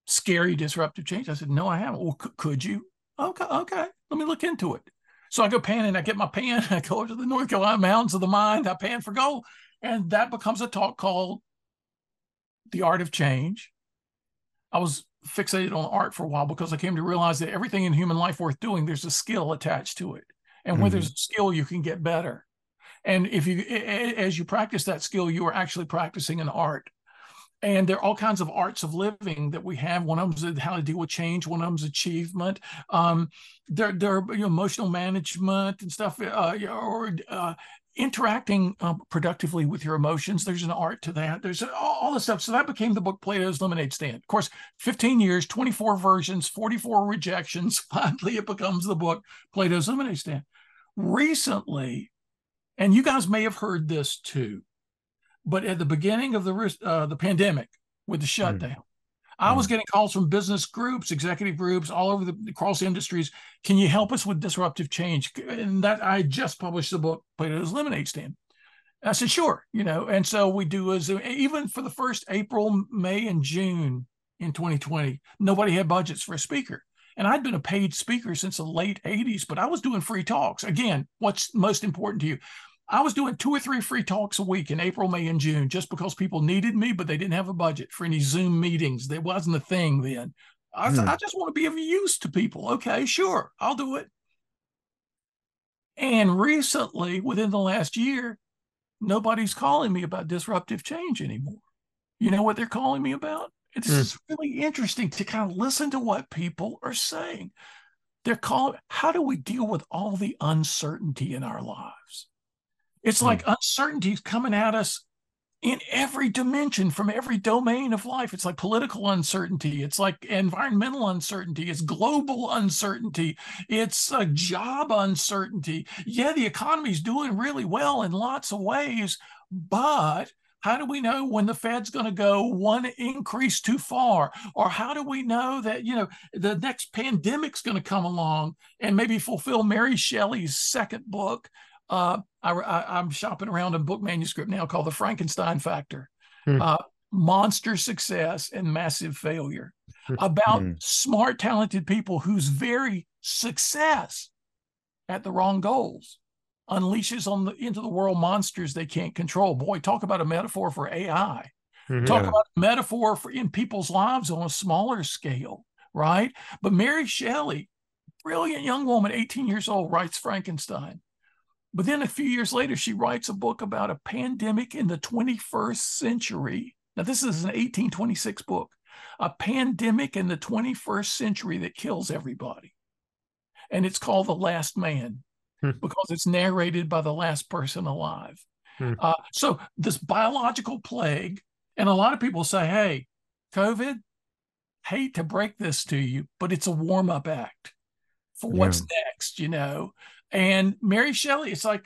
Scary disruptive change? I said, No, I haven't. Well, c- could you? Okay, okay. Let me look into it. So I go panning. I get my pan. I go to the North Carolina mountains of the mind. I pan for gold. And that becomes a talk called The Art of Change. I was fixated on art for a while because I came to realize that everything in human life worth doing, there's a skill attached to it. And mm-hmm. where there's a skill, you can get better. And if you, as you practice that skill, you are actually practicing an art. And there are all kinds of arts of living that we have. One of them is how to deal with change. One of them is achievement. Um, there, there are you know, emotional management and stuff, uh, or uh, interacting uh, productively with your emotions. There's an art to that. There's all, all stuff. So that became the book Plato's Lemonade Stand. Of course, 15 years, 24 versions, 44 rejections. Finally, it becomes the book Plato's Lemonade Stand. Recently, and you guys may have heard this too, but at the beginning of the uh, the pandemic with the hmm. shutdown, mm. I was hmm. getting calls from business groups, executive groups all over the across industries. Can you help us with disruptive change? And that I just published the book Plato's Lemonade Stand. I said, sure, you know, and so we do as even for the first April, May, and June in 2020, nobody had budgets for a speaker. And I'd been a paid speaker since the late 80s, but I was doing free talks. Again, what's most important to you? I was doing two or three free talks a week in April, May, and June just because people needed me, but they didn't have a budget for any Zoom meetings. There wasn't a thing then. I, hmm. I just want to be of use to people. Okay, sure, I'll do it. And recently, within the last year, nobody's calling me about disruptive change anymore. You know what they're calling me about? It's mm. really interesting to kind of listen to what people are saying. They're calling, how do we deal with all the uncertainty in our lives? It's hmm. like uncertainties coming at us in every dimension from every domain of life. It's like political uncertainty. It's like environmental uncertainty. It's global uncertainty. It's a job uncertainty. Yeah, the economy is doing really well in lots of ways, but how do we know when the Fed's going to go one increase too far? Or how do we know that, you know, the next pandemic's going to come along and maybe fulfill Mary Shelley's second book, uh, I, am shopping around a book manuscript now called The Frankenstein Factor. Hmm. Uh, monster success and massive failure hmm. about hmm. smart, talented people whose very success at the wrong goals unleashes on the into the world monsters they can't control. Boy, talk about a metaphor for AI. Mm-hmm. Talk about a metaphor for in people's lives on a smaller scale, right? But Mary Shelley, brilliant young woman, 18 years old, writes Frankenstein. But then a few years later, she writes a book about a pandemic in the 21st century. Now, this is an 1826 book, a pandemic in the 21st century that kills everybody. And it's called The Last Man hmm. because it's narrated by the last person alive. Hmm. Uh, so, this biological plague, and a lot of people say, hey, COVID, hate to break this to you, but it's a warm up act for what's yeah. next, you know. And Mary Shelley, it's like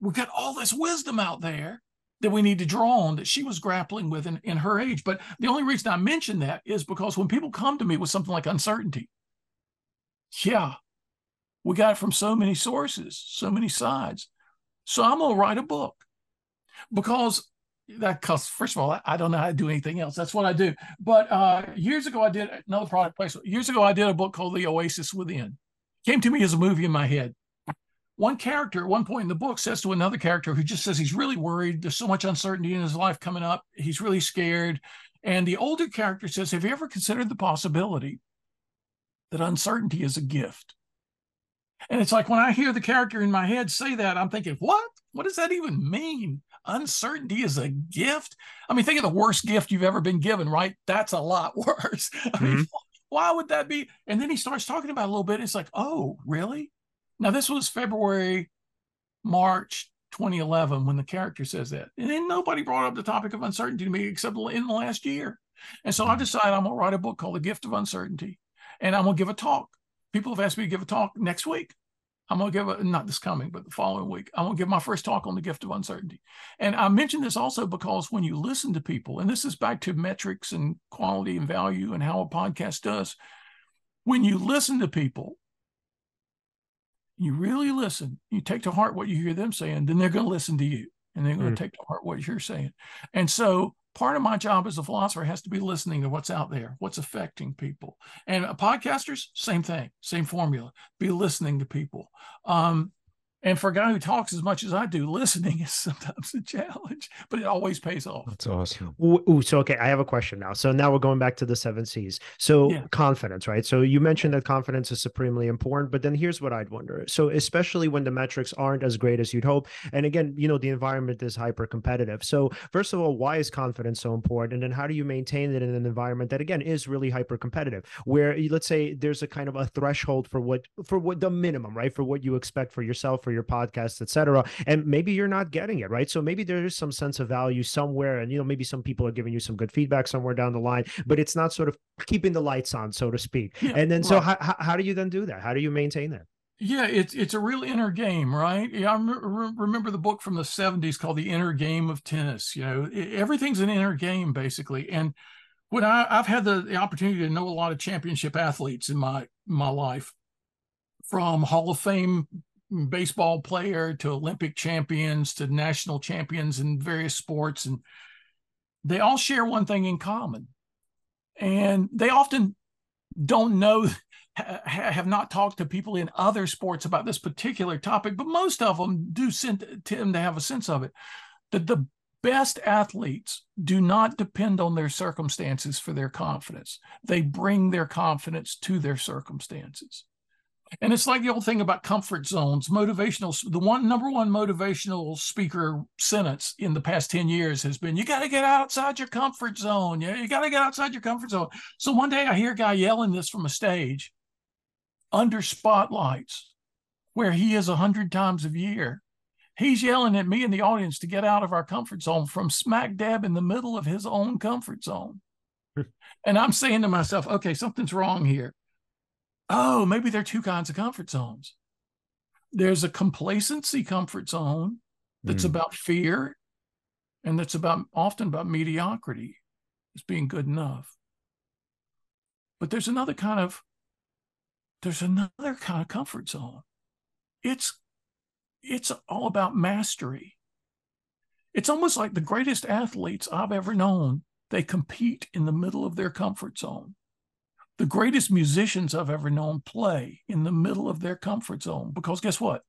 we've got all this wisdom out there that we need to draw on that she was grappling with in, in her age. But the only reason I mention that is because when people come to me with something like uncertainty, yeah, we got it from so many sources, so many sides. So I'm going to write a book because that costs, first of all, I don't know how to do anything else. That's what I do. But uh, years ago, I did another product placement. Years ago, I did a book called The Oasis Within. Came to me as a movie in my head one character at one point in the book says to another character who just says he's really worried. There's so much uncertainty in his life coming up. He's really scared. And the older character says, Have you ever considered the possibility that uncertainty is a gift? And it's like when I hear the character in my head say that, I'm thinking, What? What does that even mean? Uncertainty is a gift? I mean, think of the worst gift you've ever been given, right? That's a lot worse. I mean, mm-hmm. why would that be? And then he starts talking about a little bit. It's like, Oh, really? Now, this was February, March 2011 when the character says that. And then nobody brought up the topic of uncertainty to me except in the last year. And so I mm-hmm. decided I'm going to write a book called The Gift of Uncertainty. And I'm going to give a talk people have asked me to give a talk next week. I'm going to give a, not this coming, but the following week, I'm going to give my first talk on the gift of uncertainty. And I mention this also because when you listen to people, and this is back to metrics and quality and value and how a podcast does, when you listen to people, you really listen, you take to heart what you hear them saying, then they're going to listen to you and they're going mm. to take to heart what you're saying. And so part of my job as a philosopher has to be listening to what's out there, what's affecting people. And podcasters, same thing, same formula. Be listening to people. Um, and for a guy who talks as much as I do, listening is sometimes a challenge, but it always pays off. That's awesome. Ooh, ooh, so okay, I have a question now. So now we're going back to the seven C's. So yeah. confidence, right? So you mentioned that confidence is supremely important, but then here's what I'd wonder. So especially when the metrics aren't as great as you'd hope, and again, you know, the environment is hyper competitive. So first of all, why is confidence so important? And then how do you maintain it in an environment that again is really hyper competitive, where let's say there's a kind of a threshold for what for what the minimum, right? For what you expect for yourself, for your podcast, etc. And maybe you're not getting it right. So maybe there is some sense of value somewhere, and you know maybe some people are giving you some good feedback somewhere down the line, but it's not sort of keeping the lights on, so to speak. Yeah, and then right. so how, how do you then do that? How do you maintain that? Yeah, it's it's a real inner game, right? Yeah, I remember the book from the '70s called "The Inner Game of Tennis." You know, everything's an inner game basically, and when I, have had the, the opportunity to know a lot of championship athletes in my my life, from Hall of Fame baseball player to Olympic champions to national champions in various sports. And they all share one thing in common. And they often don't know, have not talked to people in other sports about this particular topic, but most of them do tend to have a sense of it. That the best athletes do not depend on their circumstances for their confidence. They bring their confidence to their circumstances. And it's like the old thing about comfort zones, motivational. The one number one motivational speaker sentence in the past 10 years has been, you got to get outside your comfort zone. Yeah, you got to get outside your comfort zone. So one day I hear a guy yelling this from a stage under spotlights where he is a hundred times a year. He's yelling at me in the audience to get out of our comfort zone from smack dab in the middle of his own comfort zone. and I'm saying to myself, okay, something's wrong here oh, maybe there are two kinds of comfort zones. There's a complacency comfort zone that's mm. about fear and that's about often about mediocrity as being good enough. But there's another kind of there's another kind of comfort zone. It's it's all about mastery. It's almost like the greatest athletes I've ever known, they compete in the middle of their comfort zone the greatest musicians I've ever known play in the middle of their comfort zone because guess what?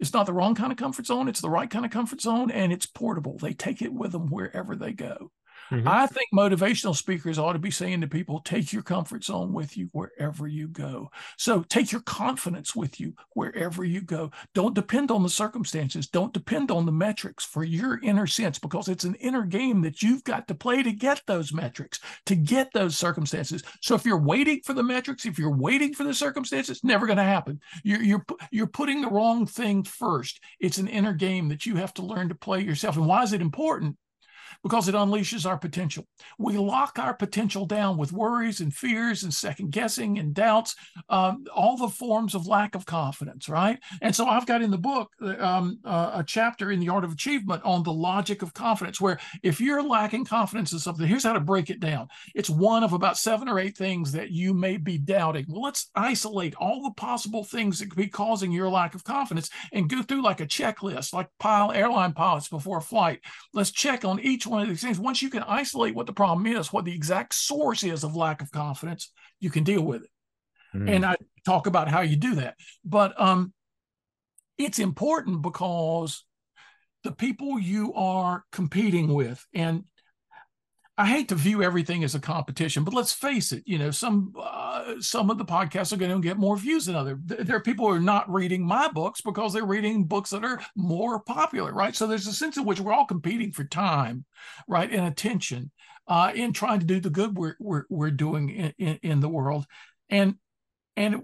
It's not the wrong kind of comfort zone. It's the right kind of comfort zone and it's portable. They take it with them wherever they go. Mm-hmm. I think motivational speakers ought to be saying to people, take your comfort zone with you wherever you go. So take your confidence with you wherever you go. Don't depend on the circumstances. Don't depend on the metrics for your inner sense because it's an inner game that you've got to play to get those metrics, to get those circumstances. So if you're waiting for the metrics, if you're waiting for the circumstances, it's never going to happen. You're, you're, you're putting the wrong thing first. It's an inner game that you have to learn to play yourself. And why is it important? Because it unleashes our potential. We lock our potential down with worries and fears and second guessing and doubts, um, all the forms of lack of confidence, right? And so I've got in the book um, uh, a chapter in The Art of Achievement on the logic of confidence, where if you're lacking confidence in something, here's how to break it down. It's one of about seven or eight things that you may be doubting. Well, let's isolate all the possible things that could be causing your lack of confidence and go through like a checklist, like pile airline pilots before a flight. Let's check on each one of these things. Once you can isolate what the problem is, what the exact source is of lack of confidence, you can deal with it. Mm. And I talk about how you do that. But um, it's important because the people you are competing with, and I hate to view everything as a competition, but let's face it. You know, some uh, some of the podcasts are going to get more views than other. There are people who are not reading my books because they're reading books that are more popular, right? So there's a sense in which we're all competing for time, right, and attention, uh, in trying to do the good we're we're, we're doing in, in, in the world, and and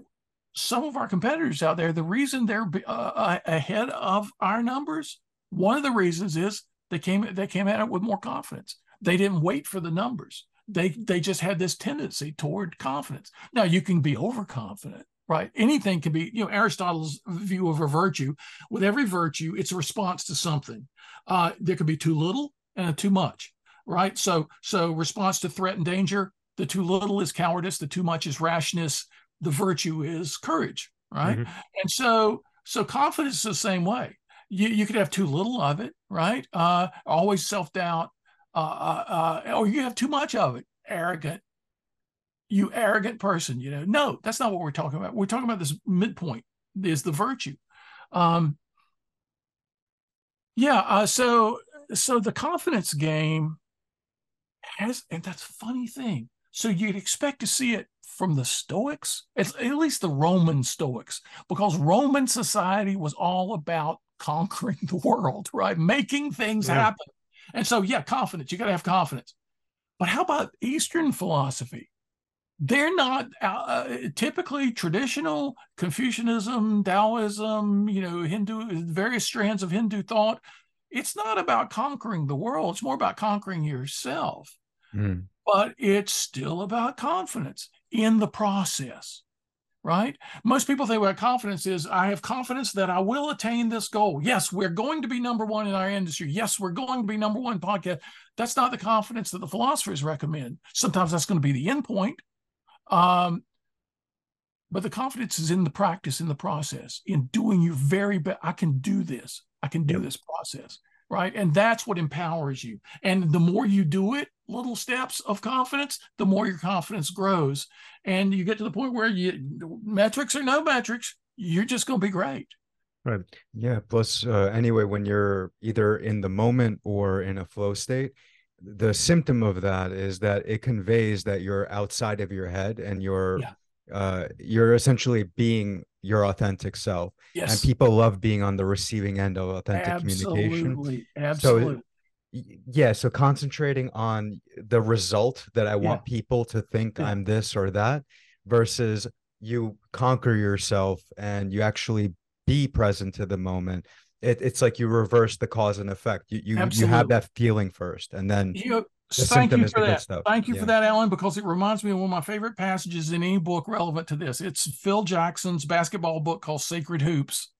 some of our competitors out there, the reason they're uh, ahead of our numbers, one of the reasons is they came they came at it with more confidence they didn't wait for the numbers. They they just had this tendency toward confidence. Now you can be overconfident, right? Anything can be, you know, Aristotle's view of a virtue. With every virtue, it's a response to something. Uh, there could be too little and too much, right? So, so response to threat and danger. The too little is cowardice. The too much is rashness. The virtue is courage, right? Mm-hmm. And so, so confidence is the same way. You you could have too little of it, right? Uh, always self doubt, uh, uh, uh, or you have too much of it, arrogant, you arrogant person, you know. No, that's not what we're talking about. We're talking about this midpoint is the virtue. Um, yeah, uh, so so the confidence game has, and that's a funny thing. So you'd expect to see it from the Stoics, it's at least the Roman Stoics, because Roman society was all about conquering the world, right? Making things yeah. happen. And so, yeah, confidence, you got to have confidence. But how about Eastern philosophy? they're not uh, uh, typically traditional Confucianism, Taoism, you know, Hindu, various strands of Hindu thought. It's not about conquering the world. It's more about conquering yourself. Mm. But it's still about confidence in the process, right? Most people think about confidence is I have confidence that I will attain this goal. Yes, we're going to be number one in our industry. Yes, we're going to be number one podcast. That's not the confidence that the philosophers recommend. Sometimes that's going to be the end point um, but the confidence is in the practice, in the process, in doing your very best. I can do this. I can do yep. this process. Right. And that's what empowers you. And the more you do it, little steps of confidence, the more your confidence grows. And you get to the point where you metrics or no metrics, you're just going to be great. Right. Yeah. Plus, uh, anyway, when you're either in the moment or in a flow state, the symptom of that is that it conveys that you're outside of your head and you're yeah. Uh you're essentially being your authentic self yes. and people love being on the receiving end of authentic absolutely. communication absolutely so, yeah so concentrating on the result that i want yeah. people to think yeah. i'm this or that versus you conquer yourself and you actually be present to the moment it, it's like you reverse the cause and effect. You you, you have that feeling first, and then you, thank you for that. Thank you yeah. for that, Alen, because it reminds me of one of my favorite passages in any book relevant to this. It's Phil Jackson's basketball book called Sacred Hoops,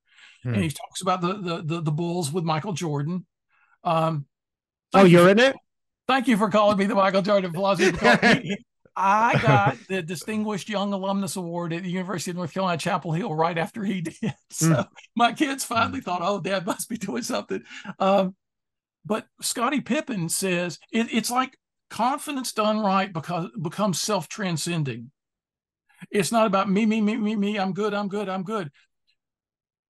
hmm. and he talks about the, the the the Bulls with Michael Jordan. Um, oh, you're in it. Thank you for calling me the Michael Jordan philosophy. I got the Distinguished Young Alumnus Award at the University of North Carolina, Chapel Hill, right after he did. So mm. my kids finally thought, oh, dad must be doing something. Um, but Scottie Pippen says it, it's like confidence done right because becomes self-transcending. It's not about me, me, me, me, me. I'm good. I'm good. I'm good.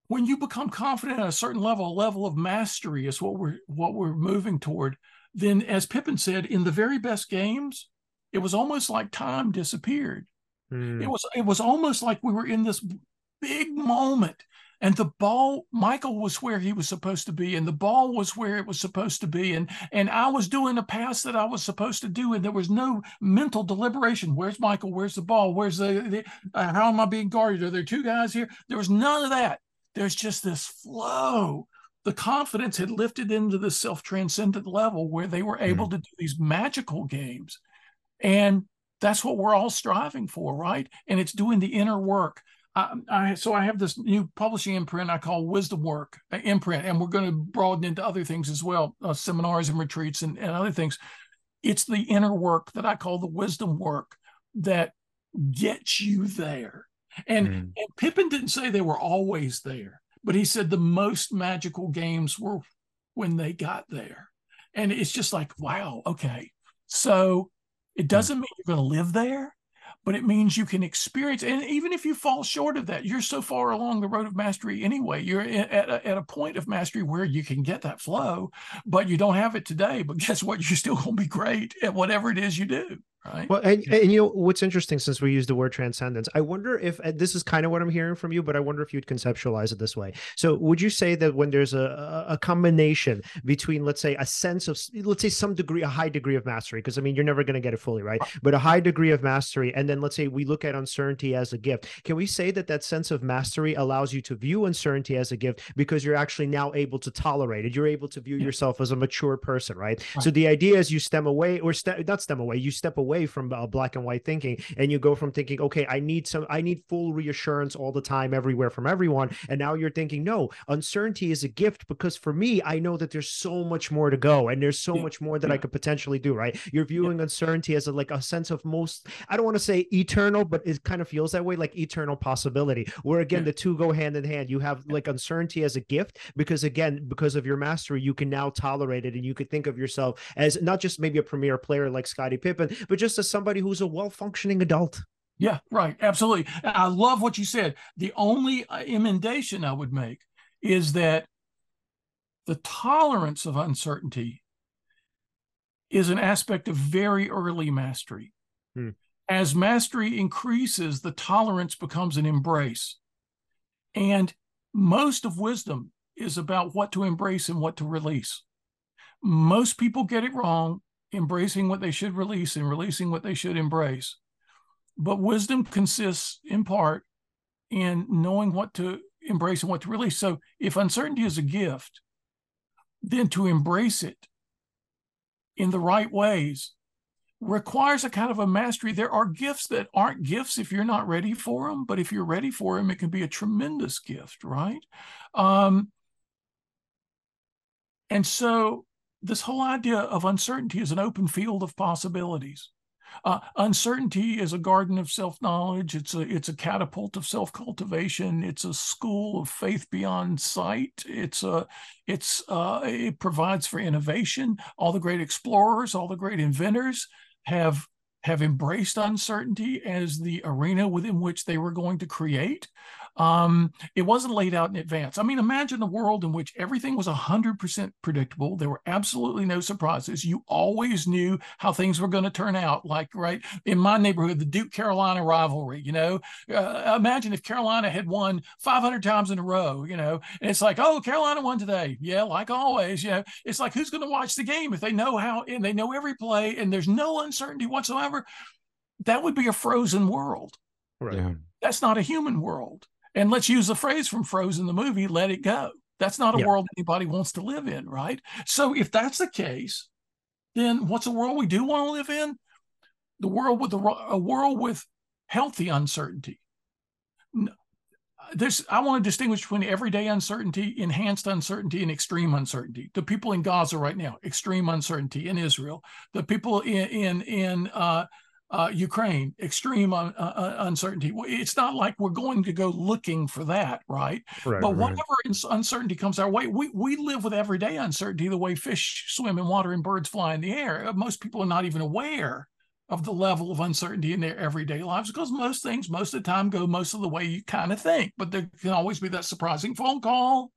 When you become confident at a certain level, a level of mastery is what we're what we're moving toward. Then, as Pippen said, in the very best games, it was almost like time disappeared. Mm. It was it was almost like we were in this big moment and the ball michael was where he was supposed to be and the ball was where it was supposed to be and and i was doing a pass that i was supposed to do and there was no mental deliberation. Where's michael? Where's the ball? Where's the, the uh, how am i being guarded? Are there two guys here? There was none of that. There's just this flow. The confidence had lifted into the self-transcendent level where they were able mm. to do these magical games. And that's what we're all striving for, right? And it's doing the inner work. I, I, so I have this new publishing imprint I call Wisdom Work uh, imprint, and we're going to broaden into other things as well, uh, seminars and retreats and, and other things. It's the inner work that I call the wisdom work that gets you there. And, mm. and Pippen didn't say they were always there, but he said the most magical games were when they got there. And it's just like, wow, okay. So it hmm. doesn't mean you're going to live there, but it means you can experience. And even if you fall short of that, you're so far along the road of mastery anyway. You're at a, at a point of mastery where you can get that flow, but you don't have it today. But guess what? You're still going to be great at whatever it is you do right? Well and, and you know what's interesting since we use the word transcendence i wonder if this is kind of what i'm hearing from you but i wonder if you'd conceptualize it this way. So would you say that when there's a, a combination between let's say a sense of let's say some degree a high degree of mastery because i mean you're never going to get it fully right? Uh. But a high degree of mastery and then let's say we look at uncertainty as a gift. Can we say that that sense of mastery allows you to view uncertainty as a gift because you're actually now able to tolerate it? You're able to view yourself as a mature person right, right. so the idea is you stem away or step not stem away you step away away from uh, black and white thinking and you go from thinking okay i need some i need full reassurance all the time everywhere from everyone and now you're thinking no uncertainty is a gift because for me i know that there's so much more to go and there's so Yeah. much more that i could potentially do right? You're viewing uncertainty as a, like a sense of most i don't want to say eternal but it kind of feels that way like eternal possibility where again Yeah. the two go hand in hand. You have like uncertainty as a gift because again because of your mastery you can now tolerate it and you could think of yourself as not just maybe a premier player like scottie pippen but just as somebody who's a well-functioning adult Yeah, right. Absolutely. I love what you said. The only uh, emendation I would make is that the tolerance of uncertainty is an aspect of very early mastery. Hmm. As mastery increases, the tolerance becomes an embrace. And most of wisdom is about what to embrace and what to release. Most people get it wrong, embracing what they should release and releasing what they should embrace but wisdom consists in part in knowing what to embrace and what to release. So if uncertainty is a gift, then to embrace it in the right ways requires a kind of a mastery. There are gifts that aren't gifts if you're not ready for them, but if you're ready for them, it can be a tremendous gift, right? Um, and so this whole idea of uncertainty is an open field of possibilities. Uh, uncertainty is a garden of self-knowledge. It's a it's a catapult of self-cultivation. It's a school of faith beyond sight. It's a it's uh, it provides for innovation. All the great explorers, all the great inventors have have embraced uncertainty as the arena within which they were going to create. Um, it wasn't laid out in advance. I mean, imagine a world in which everything was 100% predictable. There were absolutely no surprises. You always knew how things were going to turn out. Like, right in my neighborhood, the Duke Carolina rivalry, you know, uh, imagine if Carolina had won 500 times in a row, you know, and it's like, oh, Carolina won today. Yeah, like always, you know, it's like who's going to watch the game if they know how and they know every play and there's no uncertainty whatsoever? That would be a frozen world. right Yeah. That's not a human world. And let's use the phrase from Frozen, the movie, let it go. That's not a Yeah. world anybody wants to live in, right? So if that's the case, then what's a world we do want to live in? The world with a, a world with healthy uncertainty. There's, I want to distinguish between everyday uncertainty, enhanced uncertainty, and extreme uncertainty. The people in Gaza right now, extreme uncertainty in Israel. The people in in in uh, uh, Ukraine, extreme un- uh, uh, uncertainty. It's not like we're going to go looking for that, right? right But whatever ins- uncertainty comes our way, we, we live with everyday uncertainty the way fish swim in water and birds fly in the air. Uh, Most people are not even aware of the level of uncertainty in their everyday lives because most things, most of the time, go most of the way you kind of think. But there can always be that surprising phone call.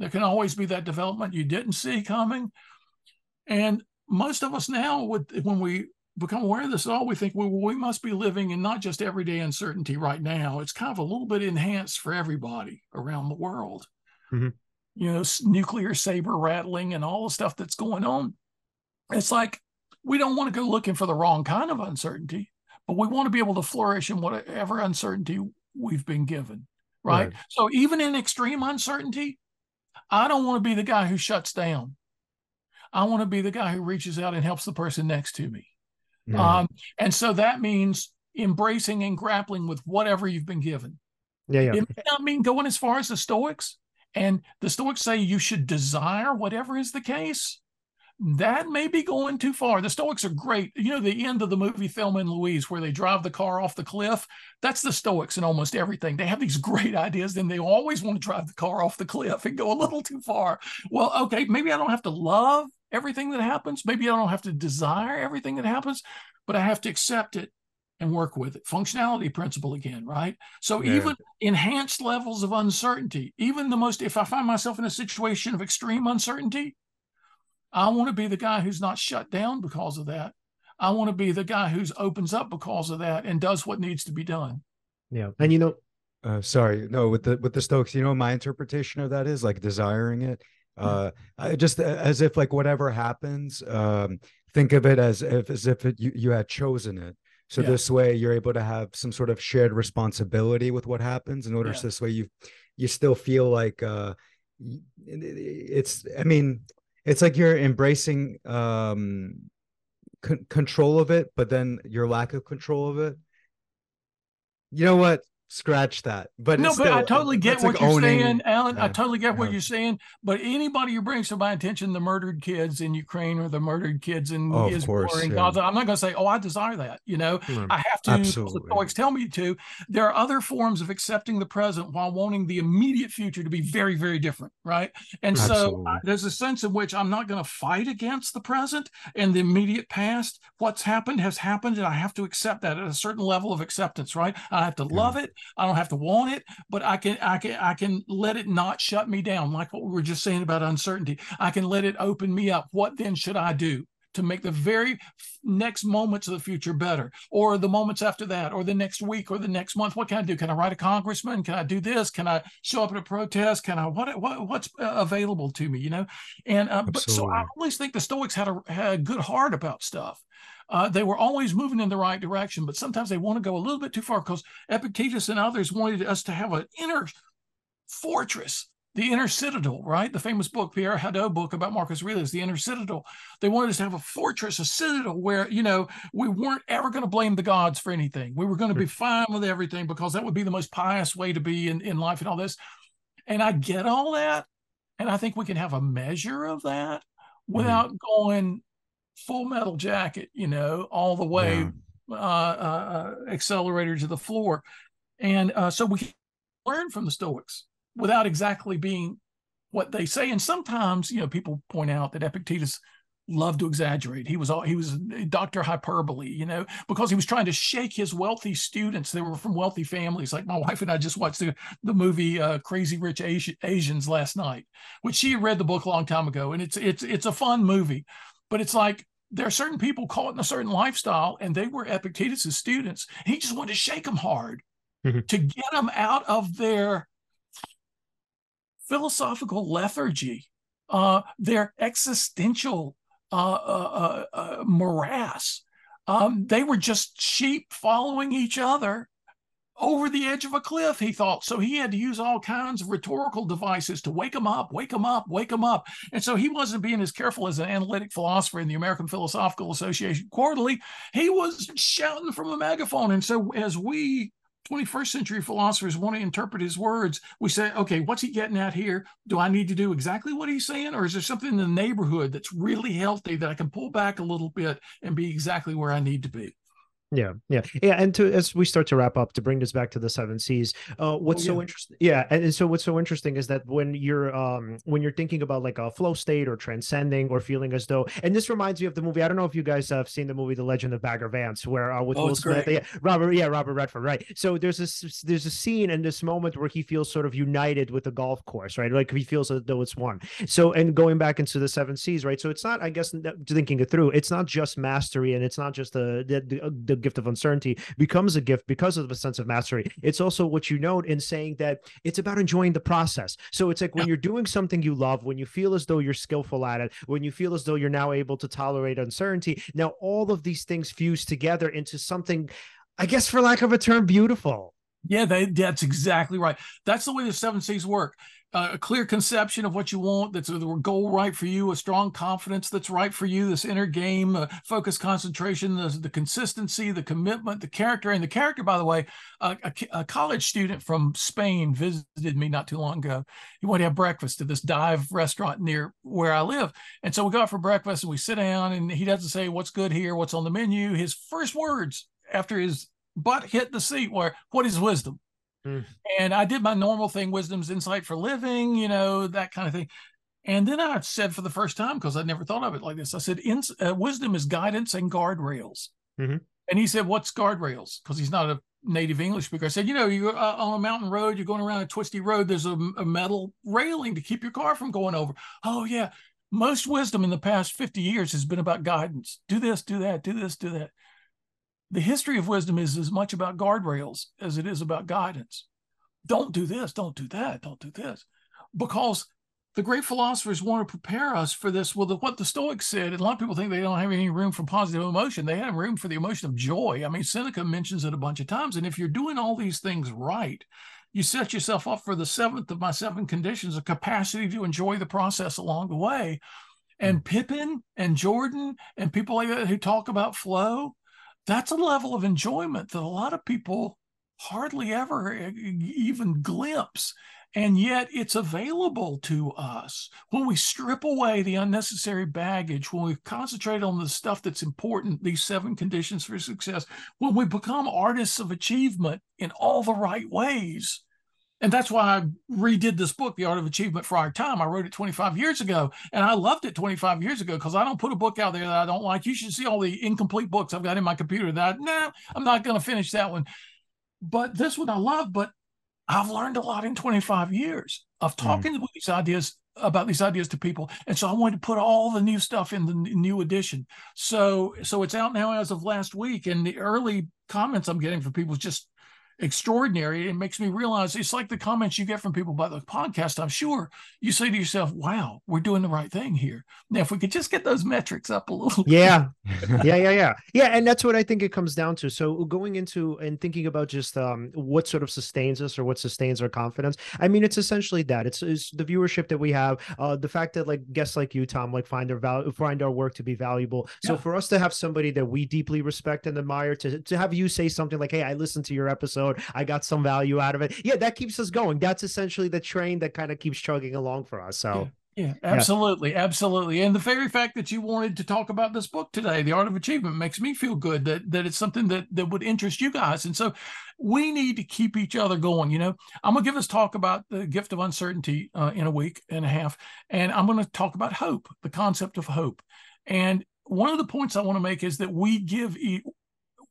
There can always be that development you didn't see coming. And most of us now, would when we become aware of this at all, we think, well, we must be living in not just everyday uncertainty right now. It's kind of a little bit enhanced for everybody around the world. Mhm. You know, nuclear saber rattling and all the stuff that's going on. It's like we don't want to go looking for the wrong kind of uncertainty, but we want to be able to flourish in whatever uncertainty we've been given. Right. Right. So even in extreme uncertainty, I don't want to be the guy who shuts down. I want to be the guy who reaches out and helps the person next to me. Yeah. Um, and so that means embracing and grappling with whatever you've been given. yeah yeah It may not mean going as far as the Stoics. And the Stoics say you should desire whatever is the case. That may be going too far. The Stoics are great. You know, the end of the movie Thelma and Louise, where they drive the car off the cliff, that's the Stoics in almost everything. They have these great ideas, then they always want to drive the car off the cliff and go a little too far. Well, okay, maybe I don't have to love everything that happens. Maybe I don't have to desire everything that happens, but I have to accept it and work with it. Functionality principle again, right? So Yeah. even enhanced levels of uncertainty, even the most, if I find myself in a situation of extreme uncertainty, I want to be the guy who's not shut down because of that. I want to be the guy who's opens up because of that and does what needs to be done. yeah and you know Uh, sorry, no, with the with the Stoics, you know, my interpretation of that is like desiring it. Uh, I just as if like whatever happens, um, think of it as if as if it, you you had chosen it. So Yeah. this way, you're able to have some sort of shared responsibility with what happens. In order, Yeah. so this way you you still feel like uh, it's. I mean, it's like you're embracing um con- control of it, but then your lack of control of it. You know what? Scratch that. But no, but I totally get what like you're owning, saying, Alen. Yeah, I totally get what you're saying. But anybody who brings to my attention the murdered kids in Ukraine or the murdered kids in oh, Israel or in yeah. Gaza, I'm not going to say, "Oh, I desire that." You know, mm, I have to. Absolutely. The Stoics tell me to. There are other forms of accepting the present while wanting the immediate future to be very, very different, right? And so uh, there's a sense in which I'm not going to fight against the present and the immediate past. What's happened has happened, and I have to accept that at a certain level of acceptance, right? I have to love it. I don't have to want it, but I can I can I can let it not shut me down, like what we were just saying about uncertainty. I can let it open me up. What then should I do? To make the very next moments of the future better, or the moments after that, or the next week, or the next month. What can I do? Can I write a congressman? Can I do this? Can I show up at a protest? Can I what, what what's available to me? You know, and uh, but so I always think the Stoics had a, had a good heart about stuff. Uh, they were always moving in the right direction, but sometimes they want to go a little bit too far because Epictetus and others wanted us to have an inner fortress, the inner citadel, right? The famous book, Pierre Hadot book about Marcus Aurelius, the inner citadel. They wanted us to have a fortress, a citadel where, you know, we weren't ever going to blame the gods for anything. We were going to be fine with everything because that would be the most pious way to be in, in life and all this. And I get all that. And I think we can have a measure of that mm-hmm. without mm-hmm. going full metal jacket, you know, all the way yeah. uh, uh, accelerator to the floor. And uh, so we learn from the Stoics without exactly being what they say. And sometimes, you know, people point out that Epictetus loved to exaggerate. He was all he was Dr. Hyperbole, you know, because he was trying to shake his wealthy students. They were from wealthy families. Like my wife and I just watched the, the movie uh, Crazy Rich Asians last night, which she read the book a long time ago. And it's it's it's a fun movie. But it's like there are certain people caught in a certain lifestyle, and they were Epictetus's students. He just wanted to shake them hard mm-hmm. to get them out of their philosophical lethargy, uh, their existential uh, uh, uh, uh morass. Um, they were just sheep following each other over the edge of a cliff, he thought. So he had to use all kinds of rhetorical devices to wake him up, wake him up, wake him up. And so he wasn't being as careful as an analytic philosopher in the American Philosophical Association quarterly. He was shouting from a megaphone. And so as we 21st century philosophers want to interpret his words, we say, okay, what's he getting at here? Do I need to do exactly what he's saying? Or is there something in the neighborhood that's really healthy that I can pull back a little bit and be exactly where I need to be? Yeah, yeah, yeah. And to as we start to wrap up, to bring this back to the seven C's, uh, what's oh, yeah. so interesting? Yeah, and, and, so what's so interesting is that when you're um when you're thinking about like a flow state or transcending or feeling as though, and this reminds me of the movie. I don't know if you guys have seen the movie The Legend of Bagger Vance, where uh, with oh, Will Smith, yeah, Robert, yeah, Robert Redford, right? So there's this there's a scene in this moment where he feels sort of united with the golf course, right? Like he feels as though it's one. So and going back into the seven C's, right? So it's not, I guess, thinking it through. It's not just mastery, and it's not just the the, the, the gift of uncertainty becomes a gift because of a sense of mastery. It's also what you note in saying that it's about enjoying the process. So it's like when you're doing something you love, when you feel as though you're skillful at it, when you feel as though you're now able to tolerate uncertainty, now all of these things fuse together into something, I guess, for lack of a term, beautiful. Yeah, they, that's exactly right. That's the way the seven C's work. A clear conception of what you want that's a goal right for you a strong confidence that's right for you this inner game uh, focus concentration the, the, consistency the commitment the character. And the character by the way uh, a, a, college student from spain visited me not too long ago. He wanted to have breakfast at this dive restaurant near where i live. And so we go out for breakfast and we sit down and he doesn't say what's good here what's on the menu. His first words after his butt hit the seat where what is wisdom Mm. And I did my normal thing, wisdom's insight for living, you know, that kind of thing. And then I said for the first time, because I'd never thought of it like this, I said, uh, wisdom is guidance and guardrails. Mm-hmm. And he said, what's guardrails? Because he's not a native English speaker. I said, you know, you're uh, on a mountain road, you're going around a twisty road, there's a, a metal railing to keep your car from going over. Oh, yeah. Most wisdom in the past 50 years has been about guidance. Do this, do that, do this, do that the history of wisdom is as much about guardrails as it is about guidance. Don't do this, don't do that, don't do this. Because the great philosophers want to prepare us for this. Well, the, what the Stoics said, and a lot of people think they don't have any room for positive emotion. They have room for the emotion of joy. I mean, Seneca mentions it a bunch of times. And if you're doing all these things right, you set yourself up for the seventh of my seven conditions, a capacity to enjoy the process along the way and hmm. Pippin and Jordan and people like that who talk about flow, that's a level of enjoyment that a lot of people hardly ever even glimpse. And yet it's available to us when we strip away the unnecessary baggage, when we concentrate on the stuff that's important, these seven conditions for success, when we become artists of achievement in all the right ways and that's why I redid this book, The Art of Achievement for Our Time. I wrote it 25 years ago, and I loved it 25 years ago because I don't put a book out there that I don't like. You should see all the incomplete books I've got in my computer that no, nah, I'm not going to finish that one. But this one I love. But I've learned a lot in 25 years of hmm. talking mm. these ideas about these ideas to people and so i wanted to put all the new stuff in the new edition so so it's out now as of last week and the early comments i'm getting from people is just extraordinary. It makes me realize it's like the comments you get from people about the podcast. I'm sure you say to yourself, wow, we're doing the right thing here. Now, if we could just get those metrics up a little. Yeah. yeah. Yeah. Yeah. Yeah. And that's what I think it comes down to. So going into and thinking about just um, what sort of sustains us or what sustains our confidence. I mean, it's essentially that it's, it's the viewership that we have, uh, the fact that like guests like you, Tom, like find our value, find our work to be valuable. So yeah. for us to have somebody that we deeply respect and admire to, to have you say something like, Hey, I listened to your episode episode. I got some value out of it. Yeah, that keeps us going. That's essentially the train that kind of keeps chugging along for us. So. Yeah. Yeah, absolutely, yeah. absolutely. And the very fact that you wanted to talk about this book today, The Art of Achievement, makes me feel good that that it's something that that would interest you guys. And so we need to keep each other going. You know, I'm gonna give us talk about the gift of uncertainty uh, in a week and a half, and I'm gonna talk about hope, the concept of hope. And one of the points I want to make is that we give e-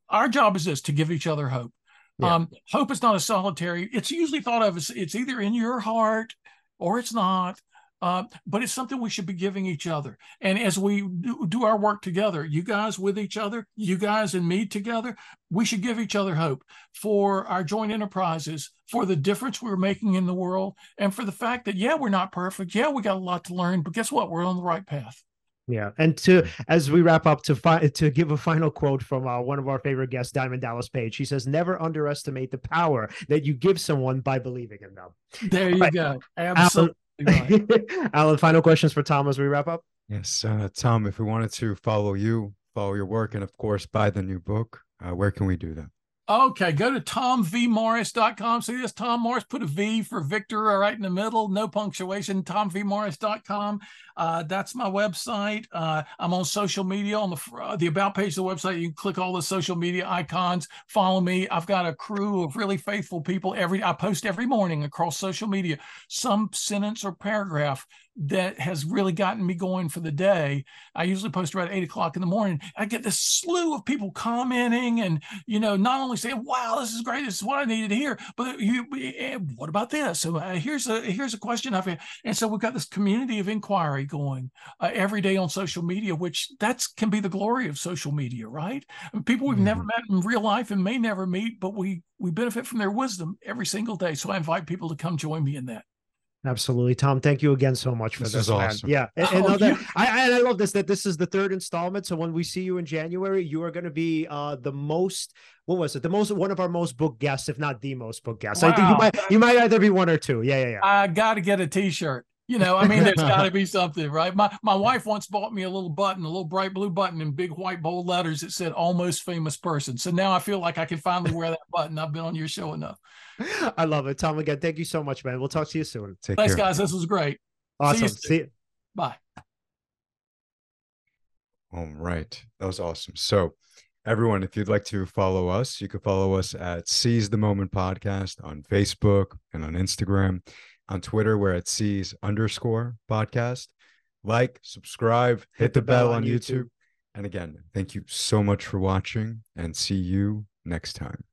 our job is this to give each other hope. Yeah. Um, hope is not a solitary. It's usually thought of as it's either in your heart or it's not. Uh, but it's something we should be giving each other. And as we do, do, our work together, you guys with each other, you guys and me together, we should give each other hope for our joint enterprises, for the difference we're making in the world, and for the fact that, yeah, we're not perfect. Yeah, we got a lot to learn, but guess what? We're on the right path. Yeah, and to as we wrap up to fi- to give a final quote from uh, one of our favorite guests, Diamond Dallas Page. She says, "Never underestimate the power that you give someone by believing in them." There you right. go. Absolutely. Alen, Alen, final questions for Tom as we wrap up. Yes, uh, Tom. If we wanted to follow you, follow your work, and of course buy the new book, uh, where can we do that? Okay, go to tomvmorris.com. See this Tom Morris, put a V for Victor right in the middle, no punctuation, tomvmorris.com. Uh, that's my website. Uh, I'm on social media on the uh, the about page of the website. You can click all the social media icons. Follow me. I've got a crew of really faithful people. Every I post every morning across social media some sentence or paragraph that has really gotten me going for the day. I usually post around eight o'clock in the morning. I get this slew of people commenting and, you know, not only saying, wow, this is great. This is what I needed to hear, but you, eh, what about this? So uh, here's a, here's a question I've had. And so we've got this community of inquiry going uh, every day on social media, which that's can be the glory of social media, right? people we've mm-hmm. never met in real life and may never meet, but we, we benefit from their wisdom every single day. So I invite people to come join me in that. Absolutely, Tom. Thank you again so much for this. This is awesome. Yeah, and, and oh, that, I, I love this. That this is the third installment. So when we see you in January, you are going to be uh the most. What was it? The most one of our most book guests, if not the most book guest. Wow. I think you might you might either be one or two. Yeah, yeah, yeah. I got to get a T-shirt. You know, I mean, there's got to be something, right? My my wife once bought me a little button, a little bright blue button in big white bold letters that said "almost famous person." So now I feel like I can finally wear that button. I've been on your show enough. I love it, Tom. Again, thank you so much, man. We'll talk to you soon. Take Thanks, care. guys. This was great. Awesome. See you. See you. Bye. All right, that was awesome. So. Everyone, if you'd like to follow us, you can follow us at Seize the Moment Podcast on Facebook and on Instagram. On Twitter, we're at C's underscore podcast. Like, subscribe, hit, hit the, the, bell, bell on YouTube. YouTube. And again, thank you so much for watching and see you next time.